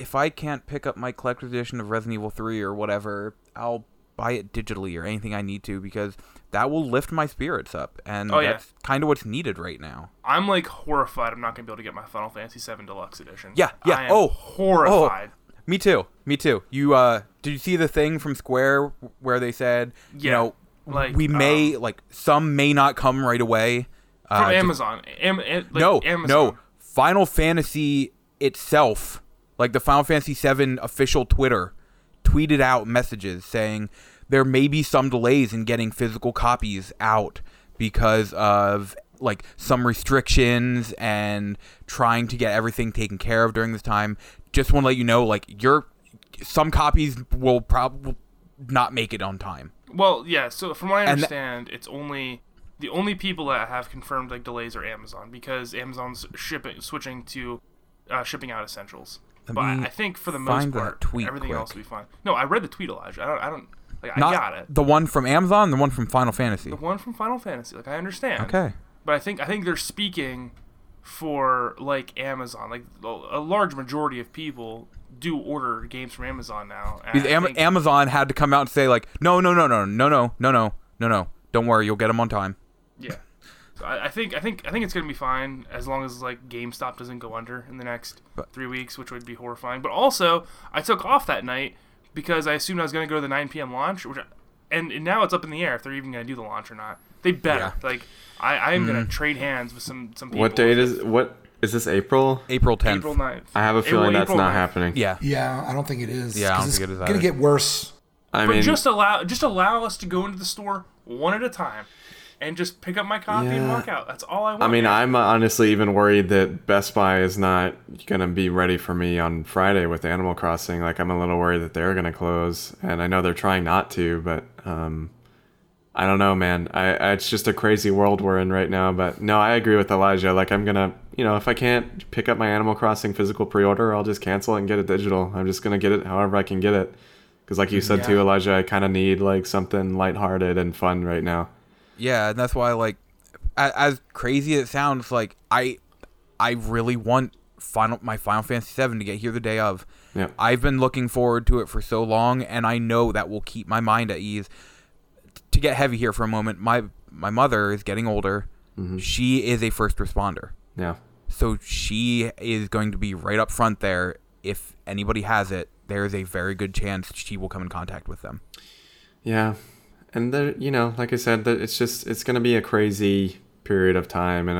if I can't pick up my collector's edition of Resident Evil 3 or whatever, I'll buy it digitally or anything I need to because that will lift my spirits up and Oh, yeah. that's kind of what's needed right now. I'm like horrified. I'm not gonna be able to get my Final Fantasy VII Deluxe Edition. Yeah, yeah. I am Oh, horrified. Me too. Me too. You uh did you see the thing from Square where they said, you know, like, we may um, like some may not come right away. From uh, to- Amazon. Am, am- like, no, Amazon. no. Final Fantasy itself, like the Final Fantasy VII official Twitter, tweeted out messages saying there may be some delays in getting physical copies out because of like some restrictions and trying to get everything taken care of during this time. Just want to let you know, like your some copies will probably not make it on time. Well, yeah. So from what I understand, it's only the only people that have confirmed like delays are Amazon because Amazon's shipping switching to uh, shipping out essentials. Let but I, think for the most part, everything quick. else will be fine. No, I read the tweet, Elijah. I don't. I don't. Like, Not I got it. the one from Amazon, the one from Final Fantasy. The one from Final Fantasy. Like I understand. Okay. but I think I think they're speaking for like Amazon. Like a large majority of people do order games from Amazon now. and Because I Am- Amazon had to come out and say like, no, no, no, no, no, no, no, no, no, no. Don't worry, you'll get them on time. yeah. So I, I think I think I think it's gonna be fine as long as like GameStop doesn't go under in the next But- three weeks, which would be horrifying. But also, I took off that night because I assumed I was gonna go to the 9 p.m. launch, which I, and, and now it's up in the air if they're even gonna do the launch or not. They better. Like I, I am Mm-hmm. gonna trade hands with some some people. What date is what is this April? April 10th. April 9th. I have a April- feeling that's April not 9th. happening. Yeah. Yeah, I don't think it is. Yeah, I don't 'cause think it's it is gonna get worse. I But mean, just allow just allow us to go into the store one at a time, and just pick up my copy and walk out. That's all I want. I mean. I'm honestly even worried that Best Buy is not gonna be ready for me on Friday with Animal Crossing. Like, I'm a little worried that they're gonna close, and I know they're trying not to, but um, I don't know, man. I, I it's just a crazy world we're in right now. But no, I agree with Elijah. Like, I'm gonna you know, if I can't pick up my Animal Crossing physical pre-order, I'll just cancel it and get it digital. I'm just gonna get it however I can get it. Because, like you said Yeah. too, Elijah, I kind of need like something lighthearted and fun right now. Yeah, and that's why like as, as crazy as it sounds, like I I really want final my Final Fantasy 7 to get here the day of. Yeah. I've been looking forward to it for so long and I know that will keep my mind at ease. To get heavy here for a moment, my my mother is getting older. Mm-hmm. She is a first responder. Yeah. So she is going to be right up front there. If anybody has it, there is a very good chance she will come in contact with them. Yeah, and there, you know, like I said, that it's just it's going to be a crazy period of time, and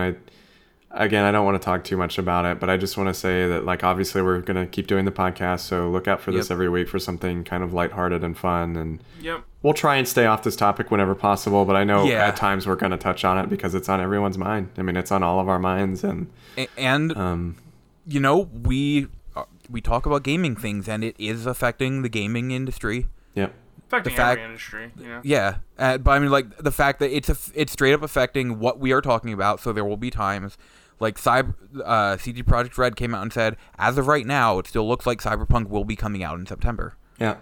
I, again, I don't want to talk too much about it, but I just want to say that, like, obviously, we're going to keep doing the podcast, so look out for this every week for something kind of lighthearted and fun, and Yep. we'll try and stay off this topic whenever possible. But I know Yeah. at times we're going to touch on it because it's on everyone's mind. I mean, it's on all of our minds, and And um, you know, we uh, we talk about gaming things, and it is affecting the gaming industry. yeah, Affecting fact- every industry. You know. Yeah, uh, but I mean, like the fact that it's a, it's straight up affecting what we are talking about. So there will be times like Cyber uh, CD Projekt Red came out and said, as of right now, it still looks like Cyberpunk will be coming out in September. yeah,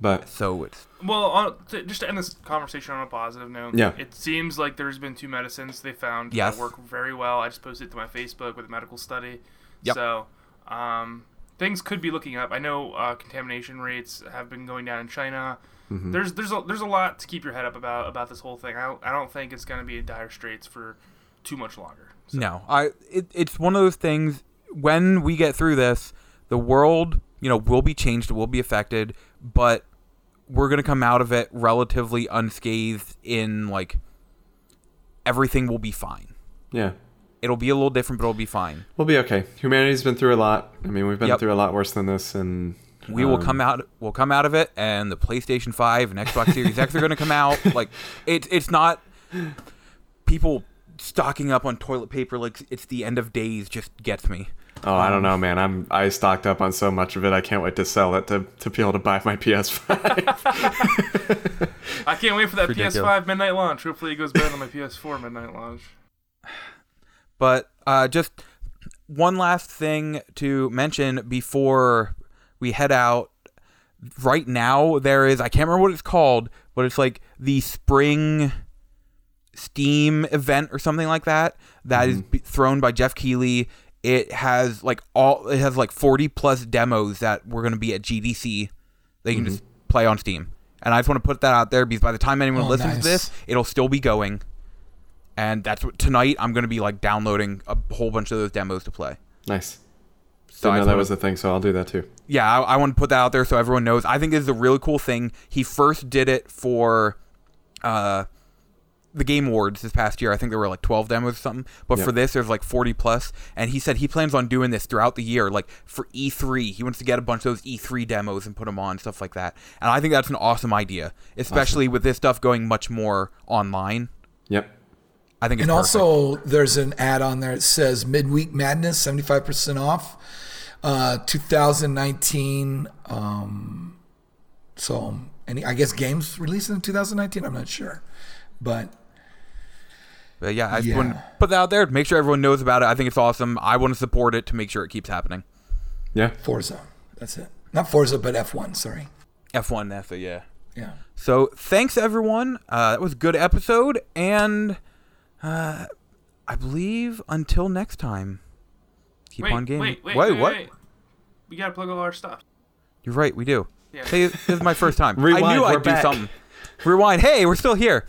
but So it's Well, on, to, just to end this conversation on a positive note, Yeah. it seems like there's been two medicines they found Yes. that work very well. I just posted it to my Facebook with a medical study. Yep. So um, things could be looking up. I know uh, contamination rates have been going down in China. Mm-hmm. There's there's a, there's a lot to keep your head up about about this whole thing. I don't, I don't think it's going to be in dire straits for too much longer. So, No, I it, it's one of those things. When we get through this, the world, you know, will be changed, it will be affected, but we're gonna come out of it relatively unscathed. In like, everything will be fine. yeah. It'll be a little different, but it'll be fine. We'll be okay. Humanity's been through a lot. I mean, we've been Yep. through a lot worse than this, and We will um, come out. We'll come out of it, and the PlayStation Five and Xbox Series X are gonna come out. Like, it's it's not people stocking up on toilet paper like it's the end of days. Just gets me. Oh, I don't know, man. I'm I stocked up on so much of it. I can't wait to sell it to, to be able to buy my PS5. I can't wait for that Ridiculous. PS5 midnight launch. Hopefully, it goes better than my PS4 midnight launch. But uh, just one last thing to mention before we head out. Right now, there is I can't remember what it's called, but it's like the spring Steam event or something like that. That is mm-hmm. be- thrown by Geoff Keighley. It has like all it has like forty plus demos that we're gonna be at GDC. They can just mm-hmm. play on Steam, and I just want to put that out there because by the time anyone Oh, listens nice. to this, it'll still be going and that's what tonight I'm gonna be like downloading a whole bunch of those demos to play. nice. So Didn't I know that was the thing, so I'll do that too. Yeah, I, I want to put that out there so everyone knows. I think this is a really cool thing. He first did it for uh, the Game Awards this past year. I think there were like 12 demos or something. But Yep. for this, there's like 40 plus. And he said he plans on doing this throughout the year. Like for E3, he wants to get a bunch of those E3 demos and put them on stuff like that. And I think that's an awesome idea, especially with this stuff going much more online. Yep. I think it's And perfect. also, there's an ad on there that says Midweek Madness, 75% off, uh, 2019. Um, so, any, I guess games released in 2019. I'm not sure, but But yeah, I just Yeah. want to put that out there. Make sure everyone knows about it. I think it's awesome. I want to support it to make sure it keeps happening. Yeah. Forza. That's it. Not Forza, but F1. Sorry. F1 NASA, yeah. Yeah. So thanks everyone. Uh, that was a good episode, and uh, I believe until next time, keep Wait, on gaming. wait, wait, wait, wait, what? wait. We gotta plug all our stuff. You're right, we do. Yeah. Hey, this is my first time. I Rewind, knew I'd do something. Rewind. Hey, we're still here.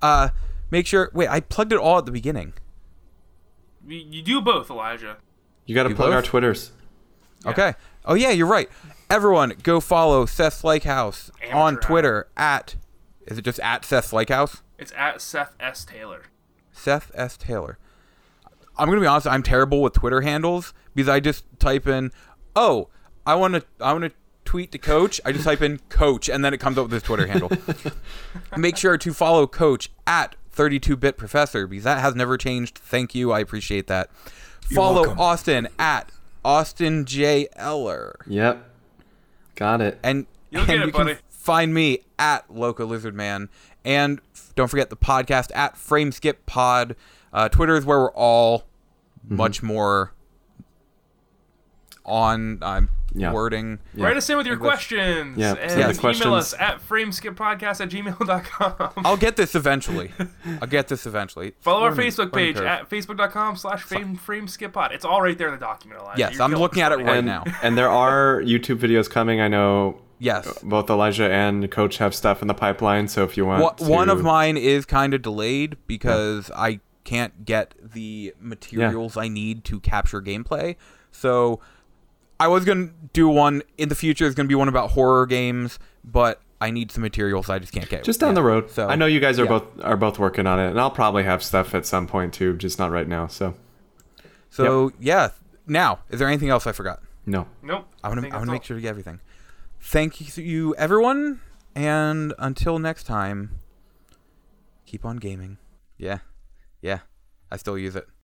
Uh, make sure. Wait, I plugged it all at the beginning. You, you do both, Elijah. You got to You plug both? our Twitters. Okay. Oh yeah, you're right. Everyone, go follow Seth Lakehouse on Amateur Twitter at. Is it just at Seth Lakehouse? It's at Seth S Taylor. Seth S. Taylor. I'm gonna be honest. I'm terrible with Twitter handles because I just type in, "Oh, I want to, I want to tweet to Coach." I just type in Coach, and then it comes up with his Twitter handle. Make sure to follow Coach at 32bit Professor because that has never changed. Thank you. I appreciate that. follow welcome. Austin at Austin J Eller, Yep. Got it. and You'll and get it, you can find me at Loco Lizard Man, and f- don't forget the podcast at Frame Skip Pod. Uh, Twitter is where we're all much more on um, Yeah. wording. Yeah. Write us in with your English. questions. Yeah, And send the email questions. us at frameskippodcast at gmail.com. I'll get this eventually. I'll get this eventually. Follow our Facebook learning page curve. at facebook.com slash frame, frameskippod. It's all right there in the document, Elijah. Yes, You're I'm looking at it right and, now. and there are YouTube videos coming. I know Yes. Uh, both Elijah and Coach have stuff in the pipeline. So if you want, Wha- One of mine is kind of delayed because I can't get the materials I need to capture gameplay. So I was gonna do one in the future. It's gonna be one about horror games, but I need some materials I just can't get. just down yet. the road. So I know you guys are yeah. both are both working on it, and I'll probably have stuff at some point too, just not right now. So So yeah. Now, is there anything else I forgot? no, Nope. I want to. think I want that's to make sure to get everything. Thank you, everyone, and until next time, keep on gaming. Yeah, yeah. I still use it.